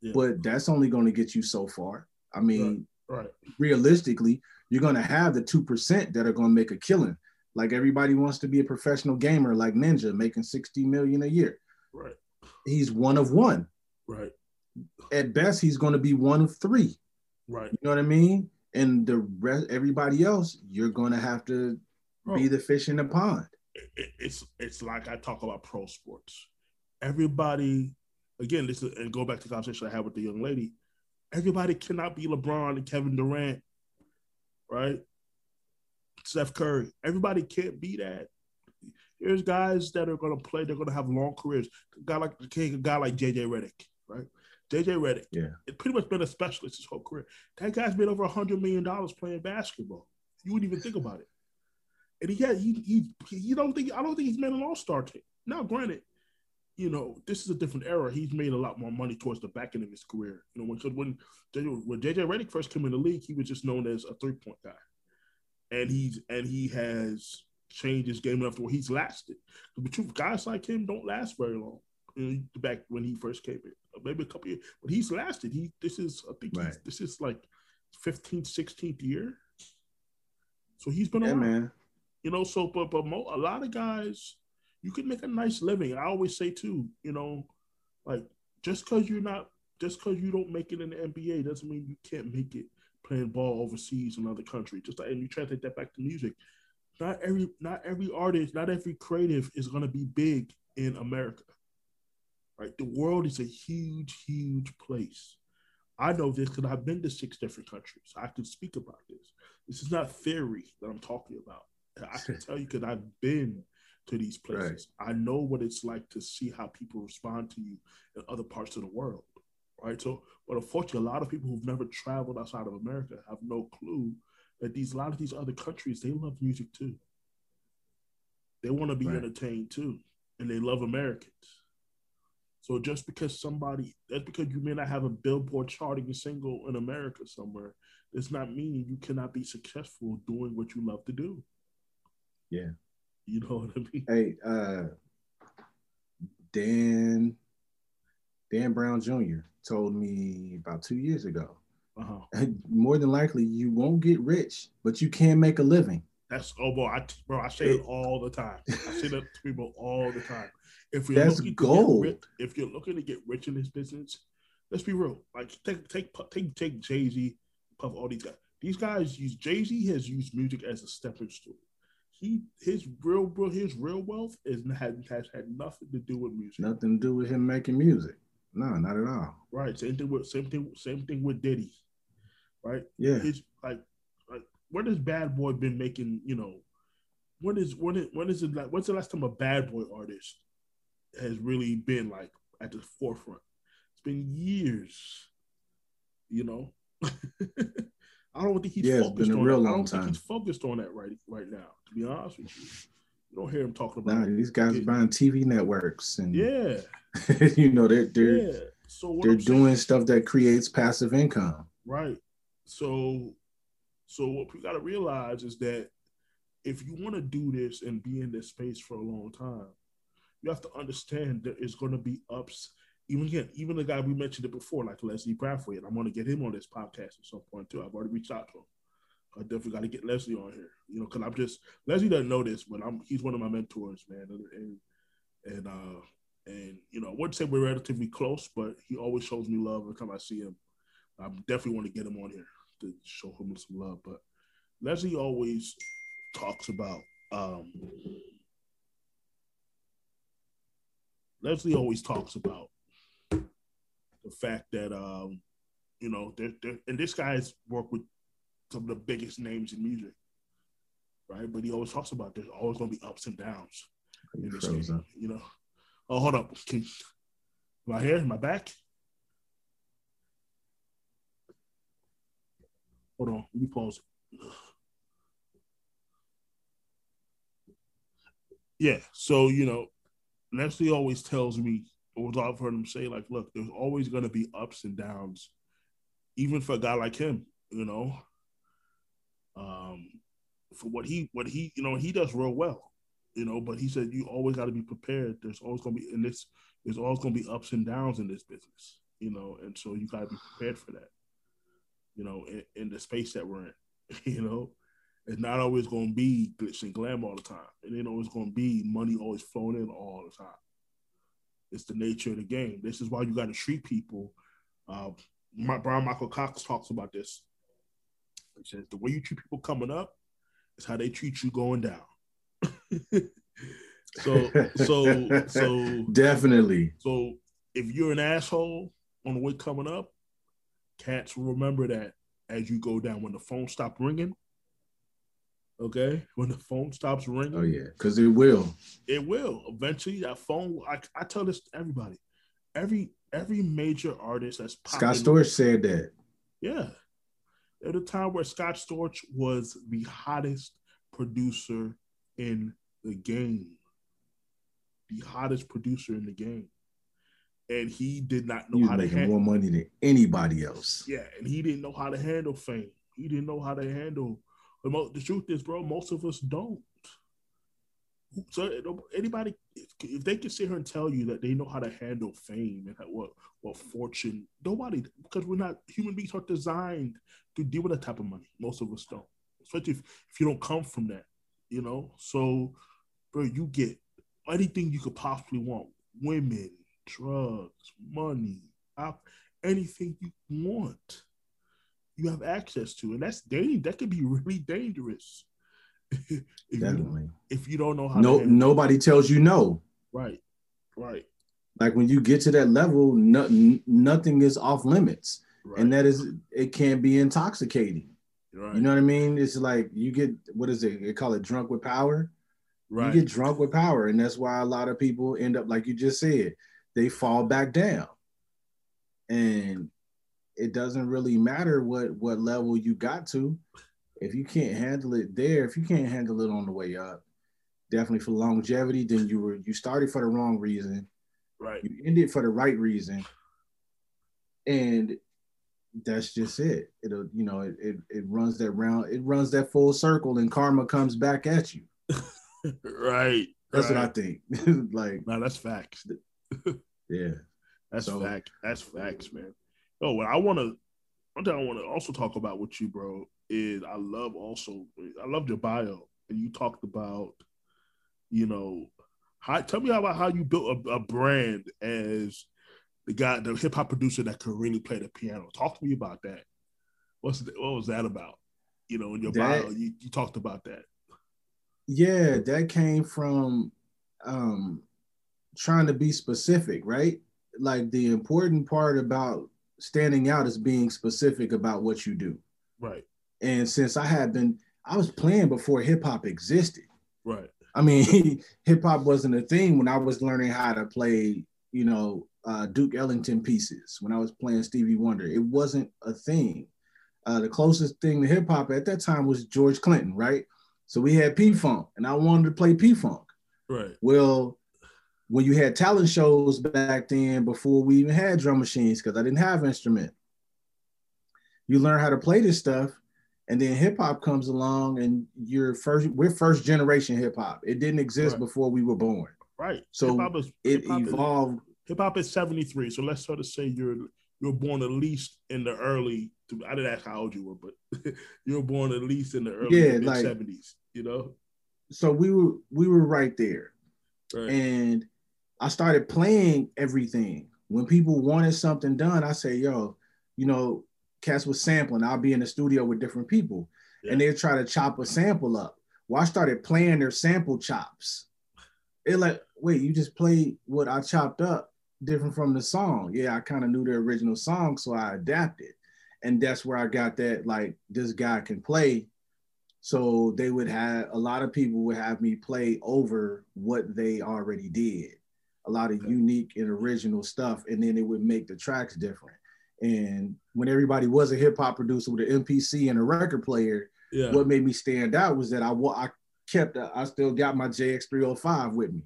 yeah. but that's only going to get you so far i mean right. right. realistically you're going to have the 2% that are going to make a killing like everybody wants to be a professional gamer like Ninja making 60 million a year. Right. He's one of one. Right. At best, he's going to be one of three. Right. You know what I mean? And the rest, everybody else, you're going to have to Bro, be the fish in the pond. it's it's like I talk about pro sports. Everybody, again, this is, and go back to the conversation I had with the young lady. Everybody cannot be LeBron and Kevin Durant, right? Steph Curry. Everybody can't be that. There's guys that are going to play. They're going to have long careers. A guy like a guy like JJ Redick, right? JJ Redick. Yeah. It's pretty much been a specialist his whole career. That guy's made over a hundred million dollars playing basketball. You wouldn't even think about it. And he had he he you don't think I don't think he's made an all star team. Now, granted, you know this is a different era. He's made a lot more money towards the back end of his career. You know when when when JJ Redick first came in the league, he was just known as a three point guy and he's and he has changed his game enough to where he's lasted. But truth, guys like him don't last very long. Back when he first came in, uh, maybe a couple years, but he's lasted. He this is I think right. this is like 15th, 16th year. So he's been around. man. You know, so but but mo- a lot of guys, you can make a nice living. I always say too, you know, like just because you're not, just because you don't make it in the NBA doesn't mean you can't make it playing ball overseas in another country. Just like, and you translate that back to music. Not every not every artist, not every creative is gonna be big in America. Right? The world is a huge, huge place. I know this because I've been to six different countries. I can speak about this. This is not theory that I'm talking about. I can tell you because I've been to these places. Right. I know what it's like to see how people respond to you in other parts of the world right? So, but unfortunately, a lot of people who've never traveled outside of America have no clue that these a lot of these other countries they love music too. They want to be right. entertained too, and they love Americans. So just because somebody, that's because you may not have a Billboard charting single in America somewhere, does not mean you cannot be successful doing what you love to do. Yeah. You know what I mean? Hey, uh, Dan, Dan Brown Jr told me about two years ago. Uh-huh. More than likely, you won't get rich, but you can make a living. That's oh boy, I, bro, I say it all the time. I say that to people all the time. If you're That's looking gold. Rich, if you're looking to get rich in this business, let's be real. Like take take take take Jay Z, Puff, all these guys. These guys use Jay Z has used music as a stepping stone. He his real his real wealth is has, has had nothing to do with music. Nothing to do with him making music. No, not at all. Right. Same thing with same thing same thing with Diddy. Right. Yeah. Like like when has Bad Boy been making? You know, when is when is when is it like? When's the last time a Bad Boy artist has really been like at the forefront? It's been years. You know. I don't think he's yeah, focused on that. I don't time. think he's focused on that right right now. To be honest with you, you don't hear him talking about. Nah, these guys are buying TV networks and yeah, you know they're they're yeah. so they're I'm doing saying, stuff that creates passive income. Right. So, so what we got to realize is that if you want to do this and be in this space for a long time, you have to understand there is going to be ups. Even again, even the guy we mentioned it before, like Leslie Brathwaite, I'm going to get him on this podcast at some point too. I've already reached out to him. I definitely got to get Leslie on here, you know, because I'm just Leslie doesn't know this, but I'm he's one of my mentors, man, and and, and uh and you know, I wouldn't say we're relatively close, but he always shows me love every time I see him. I definitely want to get him on here to show him some love. But Leslie always talks about um, Leslie always talks about the fact that um, you know, they're, they're, and this guy's worked with some of the biggest names in music, right? But he always talks about there's always going to be ups and downs in this game, you know. Oh, hold up. Can, my hair, my back. Hold on. Let me pause. Yeah. So you know, Leslie always tells me, or I've heard him say, like, look, there's always going to be ups and downs, even for a guy like him. You know, um, for what he what he you know he does real well. You know, but he said you always got to be prepared. There's always going to be in this. There's always going to be ups and downs in this business. You know, and so you got to be prepared for that. You know, in, in the space that we're in. You know, it's not always going to be glitz and glam all the time. It ain't always going to be money always flowing in all the time. It's the nature of the game. This is why you got to treat people. Uh, my, Brian Michael Cox talks about this. He says the way you treat people coming up is how they treat you going down. so, so, so definitely. So, if you're an asshole on the way coming up, cats will remember that as you go down. When the phone stop ringing, Okay, when the phone stops ringing. Oh yeah, because it will. It will eventually. That phone. I, I tell this to everybody. Every every major artist that's Scott Storch said that. Yeah, at a time where Scott Storch was the hottest producer in the game, the hottest producer in the game, and he did not know he how to handle more money than anybody else. Yeah, and he didn't know how to handle fame. He didn't know how to handle but the truth is, bro, most of us don't. So anybody, if they can sit here and tell you that they know how to handle fame and what what fortune, nobody, because we're not human beings are designed to deal with that type of money. Most of us don't, especially if, if you don't come from that, you know. So, bro, you get anything you could possibly want: women, drugs, money, anything you want you have access to, and that's dangerous. That could be really dangerous. if Definitely. You, if you don't know how. No, nobody tells you no. Right. Right. Like when you get to that level, no, nothing is off limits, right. and that is it can be intoxicating. Right. You know what I mean? It's like you get what is it? They call it drunk with power. Right. You get drunk with power, and that's why a lot of people end up like you just said, they fall back down. And it doesn't really matter what what level you got to. If you can't handle it there, if you can't handle it on the way up, definitely for longevity, then you were you started for the wrong reason. Right. You ended for the right reason. And that's just it. It'll, you know, it, it, it runs that round, it runs that full circle and karma comes back at you. right. That's right. what I think. like no, that's facts. Yeah. That's so, fact. That's facts, man. Oh, what I want to. One thing I want to also talk about with you, bro, is I love also I love your bio, and you talked about, you know, how, tell me about how you built a, a brand as the guy, the hip hop producer that could really play the piano. Talk to me about that. What's the, what was that about? You know, in your that, bio, you, you talked about that. Yeah, that came from um trying to be specific, right? Like the important part about standing out is being specific about what you do. Right. And since I had been, I was playing before hip hop existed. Right. I mean, hip hop wasn't a thing when I was learning how to play, you know, uh, Duke Ellington pieces, when I was playing Stevie Wonder. It wasn't a thing. Uh, the closest thing to hip hop at that time was George Clinton, right? So we had P Funk, and I wanted to play P Funk. Right. Well, when you had talent shows back then before we even had drum machines because I didn't have instrument. You learn how to play this stuff, and then hip hop comes along, and you're first. We're first generation hip hop. It didn't exist right. before we were born. Right. So hip-hop is, it hip-hop evolved. Hip hop is seventy three. So let's sort of say you're you're born at least in the early. I didn't ask how old you were, but you were born at least in the early yeah, like, 70s. You know. So we were we were right there, right. and I started playing everything. When people wanted something done, I say, yo, you know, Cass was sampling. I'll be in the studio with different people yeah. and they try to chop a sample up. Well, I started playing their sample chops. It like, wait, you just played what I chopped up different from the song. Yeah, I kind of knew the original song, so I adapted. And that's where I got that, like, this guy can play. So they would have a lot of people would have me play over what they already did a lot of unique and original stuff, and then it would make the tracks different. And when everybody was a hip hop producer with an MPC and a record player, yeah. what made me stand out was that I I kept. Uh, I still got my JX305 with me.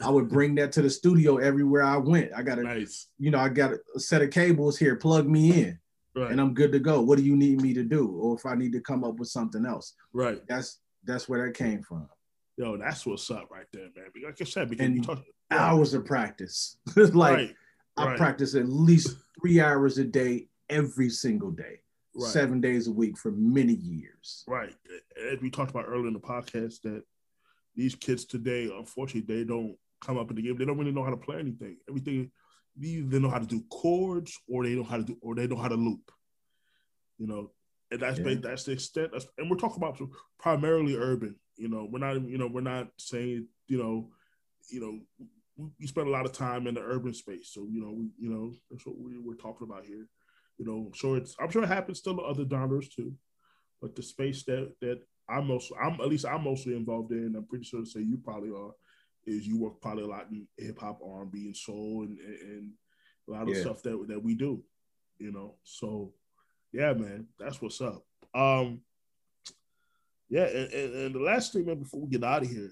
I would bring that to the studio everywhere I went. I got a nice. You know, I got a set of cables here. Plug me in. Right. And I'm good to go. What do you need me to do? Or if I need to come up with something else. Right. That's that's where that came from. Yo, that's what's up right there, man. Like I said, because and talk, hours of practice. like right. I right. practice at least three hours a day every single day. Right. Seven days a week for many years. Right. As we talked about earlier in the podcast, that these kids today, unfortunately, they don't come up in the game. They don't really know how to play anything. Everything they know how to do chords or they know how to do or they know how to loop. You know, and that's yeah. that's the extent. That's, and we're talking about primarily urban. You know, we're not you know we're not saying you know you know we spend a lot of time in the urban space. So you know we you know that's what we, we're talking about here. You know, I'm sure it's I'm sure it happens still to other genres too, but the space that that I'm most I'm at least I'm mostly involved in. I'm pretty sure to say you probably are is you work probably a lot in hip hop, R and B, and soul, and, and a lot of yeah. stuff that that we do. You know, so yeah, man, that's what's up. Um, yeah, and, and, and the last thing, man, before we get out of here,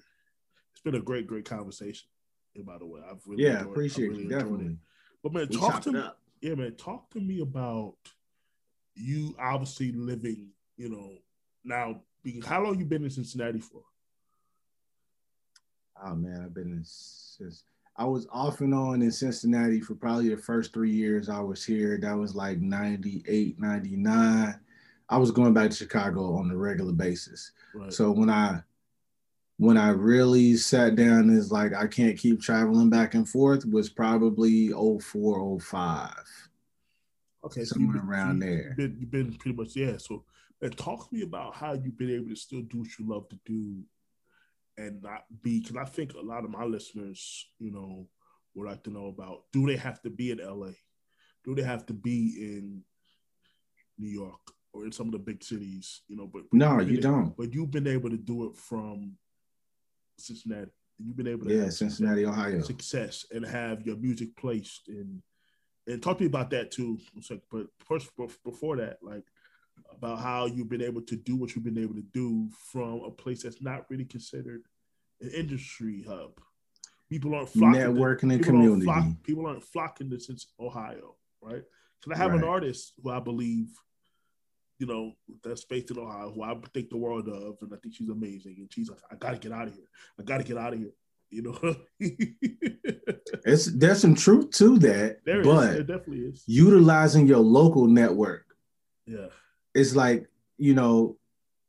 it's been a great, great conversation. By the way, I've really yeah, appreciate really you definitely. It. But man, we talk to me. Yeah, man, talk to me about you obviously living. You know, now how long you been in Cincinnati for? oh man, I've been in since I was off and on in Cincinnati for probably the first three years I was here. That was like 98, 99. I was going back to Chicago on a regular basis. Right. So when I when I really sat down is like I can't keep traveling back and forth was probably 04, 05. Okay, somewhere so been, around you, there. You've been, you've been pretty much yeah. So, and talk to me about how you've been able to still do what you love to do and not be because I think a lot of my listeners, you know, would like to know about do they have to be in LA? Do they have to be in New York or in some of the big cities? You know, but, but no, you don't. But you've been able to do it from Cincinnati. You've been able to yeah, Cincinnati, Ohio, success and have your music placed in. And talk to me about that too. But first, before that, like about how you've been able to do what you've been able to do from a place that's not really considered an industry hub. People aren't flocking networking and community. Flock, people aren't flocking to Cincy Ohio, right? Because I have right. an artist who I believe, you know, that's based in Ohio, who I think the world of, and I think she's amazing. And she's like, I gotta get out of here. I gotta get out of here. You know, it's there's some truth to that, there but is. definitely is. Utilizing your local network, yeah, it's like you know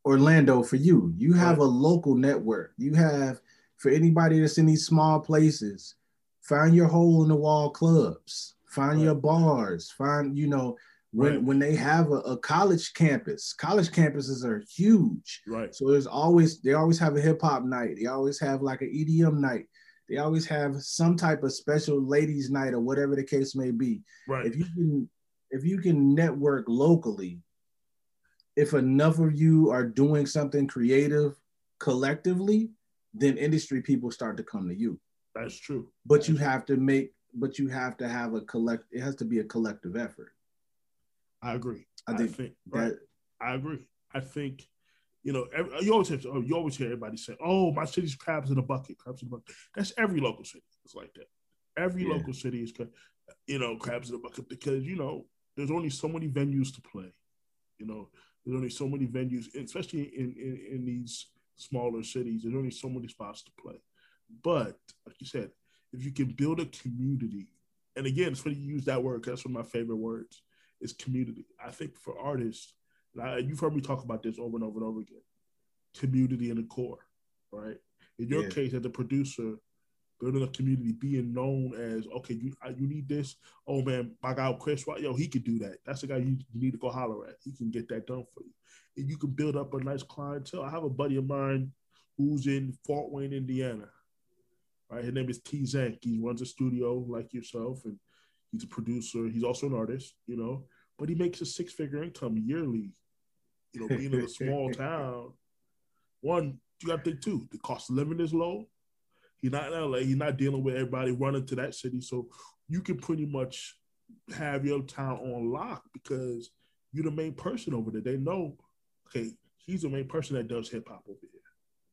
Orlando for you. You have right. a local network. You have for anybody that's in these small places, find your hole in the wall clubs, find right. your bars, find you know when right. when they have a, a, college campus. College campuses are huge. Right. So there's always they always have a hip hop night. They always have like an EDM night. They always have some type of special ladies night or whatever the case may be. Right. If you can if you can network locally if enough of you are doing something creative collectively, then industry people start to come to you. That's true. But you have to make, but you have to have a collect. It has to be a collective effort. I agree. I think, I think that right. I agree. I think you know you always have to, oh, you always hear everybody say, "Oh, my city's crabs in a bucket, crabs in a bucket." That's every local city. It's like that. Every yeah. local city is, you know, crabs in a bucket because you know there's only so many venues to play. You know, there's only so many venues, especially in, in, in these smaller cities. There's only so many spots to play. But like you said, if you can build a community, and again, it's funny you use that word. That's one of my favorite words. Is community. I think for artists, I, you've heard me talk about this over and over and over again. Community in the core, right? In your yeah. case, as a producer, building a community, being known as okay, you you need this. Oh man, my guy Chris, yo, he could do that. That's the guy you, you need to go holler at. He can get that done for you, and you can build up a nice clientele. I have a buddy of mine who's in Fort Wayne, Indiana. Right, his name is T Zank. He runs a studio like yourself, and he's a producer. He's also an artist, you know, but he makes a six figure income yearly. You know, being in a small town. One, you got to think too. The cost of living is low He's not in LA. He's not dealing with everybody running to that city. So you can pretty much have your town on lock because you're the main person over there. They know, okay, he's the main person that does hip hop over here,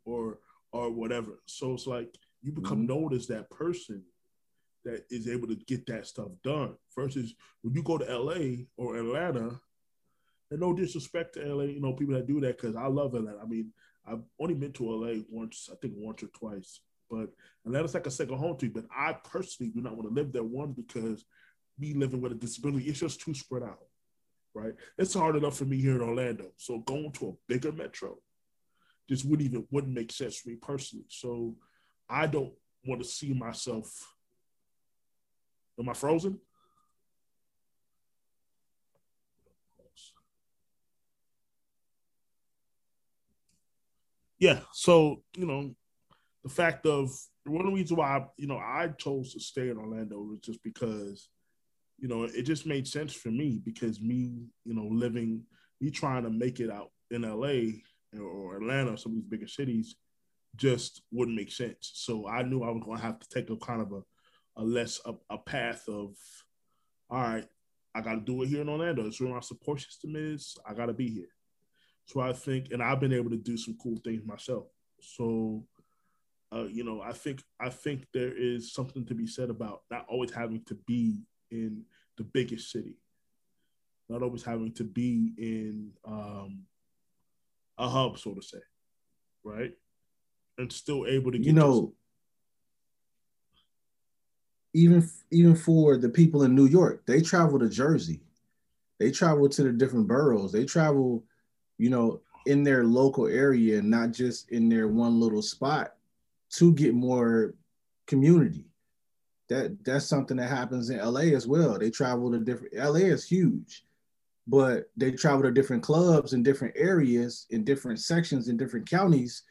or or whatever. So it's like you become mm-hmm. known as that person that is able to get that stuff done. Versus when you go to LA or Atlanta, and no disrespect to LA, you know, people that do that because I love Atlanta. I mean, I've only been to LA once, I think once or twice, but Atlanta's like a second home to me. But I personally do not want to live there. One because me living with a disability, it's just too spread out, right? It's hard enough for me here in Orlando. So going to a bigger metro just wouldn't even wouldn't make sense for me personally. So I don't want to see myself. Am I frozen? Yeah, so you know, the fact of one of the reasons why I, you know I chose to stay in Orlando was just because, you know, it just made sense for me because me, you know, living, me trying to make it out in LA or Atlanta, some of these bigger cities, just wouldn't make sense. So I knew I was going to have to take a kind of a, a less a, a path of, all right, I got to do it here in Orlando. It's where my support system is. I got to be here. So I think, and I've been able to do some cool things myself. So, uh, you know, I think I think there is something to be said about not always having to be in the biggest city, not always having to be in um, a hub, so to say, right? And still able to get you know. Even even for the people in New York, they travel to Jersey, they travel to the different boroughs, they travel, you know, in their local area, and not just in their one little spot, to get more community. That that's something that happens in LA as well. They travel to different. LA is huge but they travel to different clubs in different areas in different sections in different counties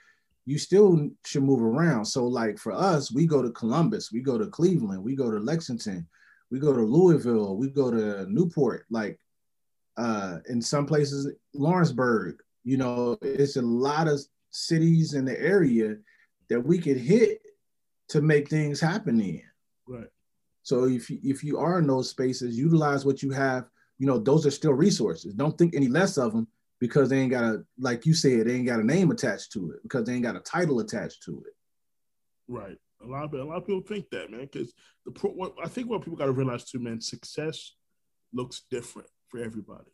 you still should move around. So like for us we go to columbus we go to cleveland we go to lexington we go to louisville we go to newport like uh in some places lawrenceburg you know it's a lot of cities in the area that we could hit to make things happen in. Right. So if you, if you are in those spaces utilize what you have. You know, those are still resources. Don't think any less of them because they ain't got a, like you said, they ain't got a name attached to it because they ain't got a title attached to it. Right. A lot of a lot of people think that, man, because the what, I think what people got to realize too, man, success looks different for everybody,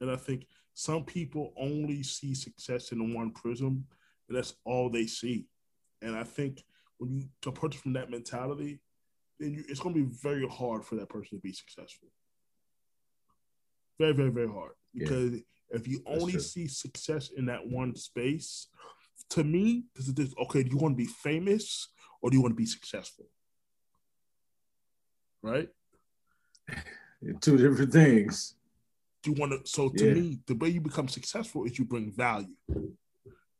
and I think some people only see success in one prism, and that's all they see. And I think when you approach from that mentality, then you, it's going to be very hard for that person to be successful. Very, very, very hard. Because yeah. If you only see success in that one space, to me, this is this okay, do you want to be famous or do you want to be successful? Right? Two different things. Do you want to so to yeah. me, the way you become successful is you bring value.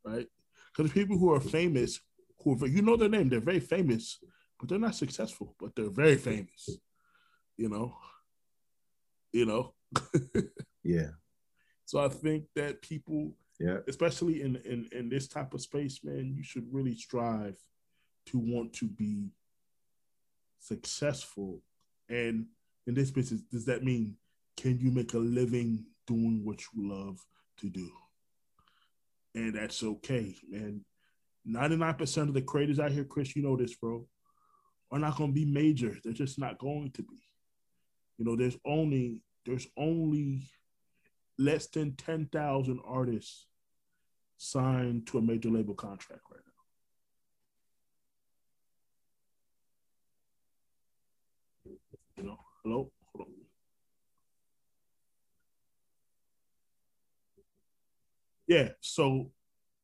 Right? Because people who are famous, who are, you know their name, they're very famous, but they're not successful, but they're very famous. You know, you know, yeah. So I think that people, yeah, especially in, in in this type of space, man, you should really strive to want to be successful. And in this business, does that mean can you make a living doing what you love to do? And that's okay, man. 99% of the creators out here, Chris, you know this, bro, are not going to be major. They're just not going to be. You know, there's only there's only less than 10,000 artists signed to a major label contract right now. You know, hello? Hold on. Yeah, so,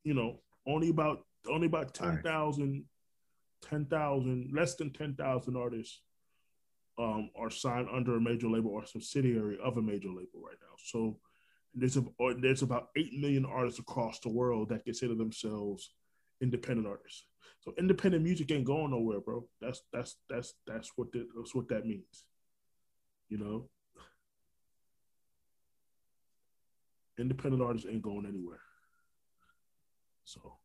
you know, only about only about 10,000 10,000 less than 10,000 artists um, are signed under a major label or subsidiary of a major label right now. So there's a, there's about eight million artists across the world that consider themselves independent artists. So independent music ain't going nowhere, bro. That's that's that's that's what the, that's what that means. You know, independent artists ain't going anywhere. So,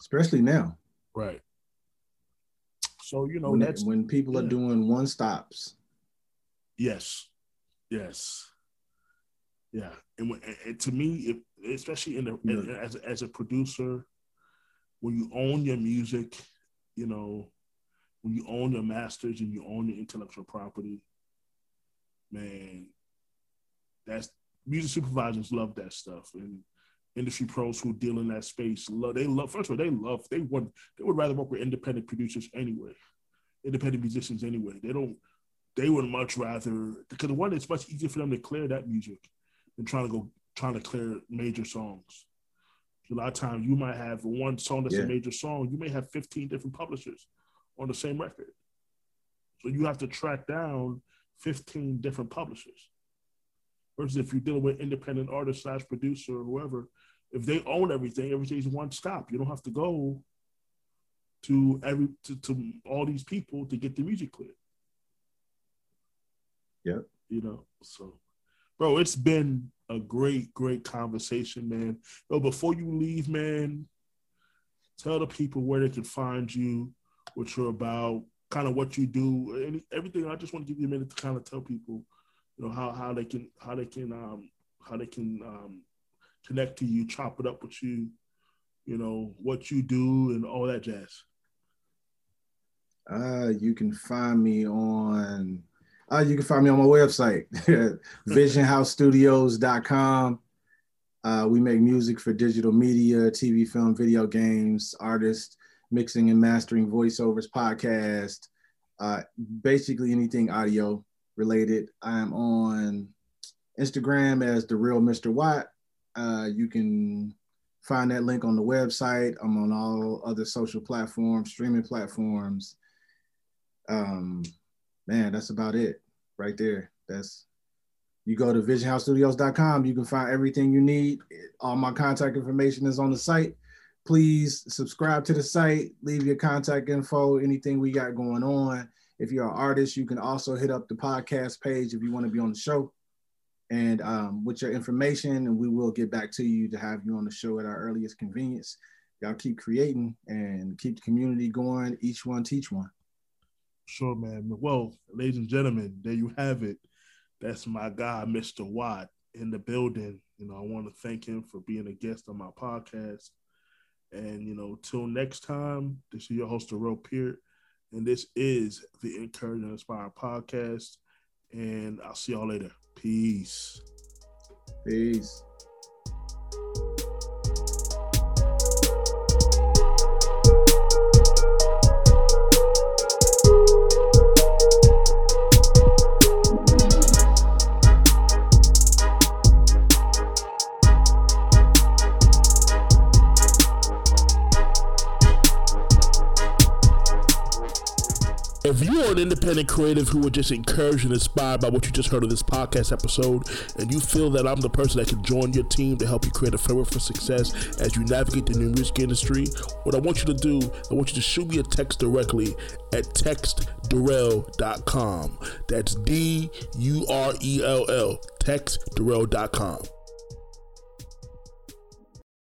especially now, right? So you know when, that's when people yeah. are doing one stops. Yes, yes, yeah. And, when, and to me, if, especially in the, yeah. as as a producer, when you own your music, you know, when you own your masters and you own your intellectual property, man, that's music supervisors love that stuff and industry pros who deal in that space love they love first of all they love they want they would rather work with independent producers anyway independent musicians anyway they don't they would much rather because one it's much easier for them to clear that music than trying to go trying to clear major songs a lot of times you might have one song that's yeah. a major song you may have 15 different publishers on the same record so you have to track down 15 different publishers versus if you're dealing with independent artist slash producer or whoever, if they own everything, everything's one stop. You don't have to go to every to, to all these people to get the music cleared. Yeah. You know, so bro, it's been a great, great conversation, man. Yo, before you leave, man, tell the people where they can find you, what you're about, kind of what you do, any, everything. I just want to give you a minute to kind of tell people you know how how they can how they can um how they can um connect to you, chop it up with you, you know what you do and all that jazz. Uh, you can find me on uh, you can find me on my website, visionhousestudios.com. Uh, we make music for digital media, TV, film, video games, artists, mixing and mastering voiceovers, podcast, uh, basically anything audio related. I'm on Instagram as the real Mr. Watt. Uh, you can find that link on the website. I'm on all other social platforms, streaming platforms. Um, man, that's about it right there. That's you go to visionhousestudios.com, you can find everything you need. All my contact information is on the site. Please subscribe to the site, leave your contact info, anything we got going on. If you're an artist, you can also hit up the podcast page if you want to be on the show and um, with your information, and we will get back to you to have you on the show at our earliest convenience. Y'all keep creating and keep the community going. Each one teach one. Sure, man. Well, ladies and gentlemen, there you have it. That's my guy, Mr. Watt, in the building. You know, I want to thank him for being a guest on my podcast. And you know, till next time, this is your host, Durell Peart and this is the N'Courage and N'Spire podcast. And I'll see y'all later. Peace. Peace. If you are an independent creative who were just encouraged and inspired by what you just heard of this podcast episode, and you feel that I'm the person that can join your team to help you create a framework for success as you navigate the new music industry, what I want you to do, I want you to shoot me a text directly at textdurell.com. That's D U R E L L, textdurell.com.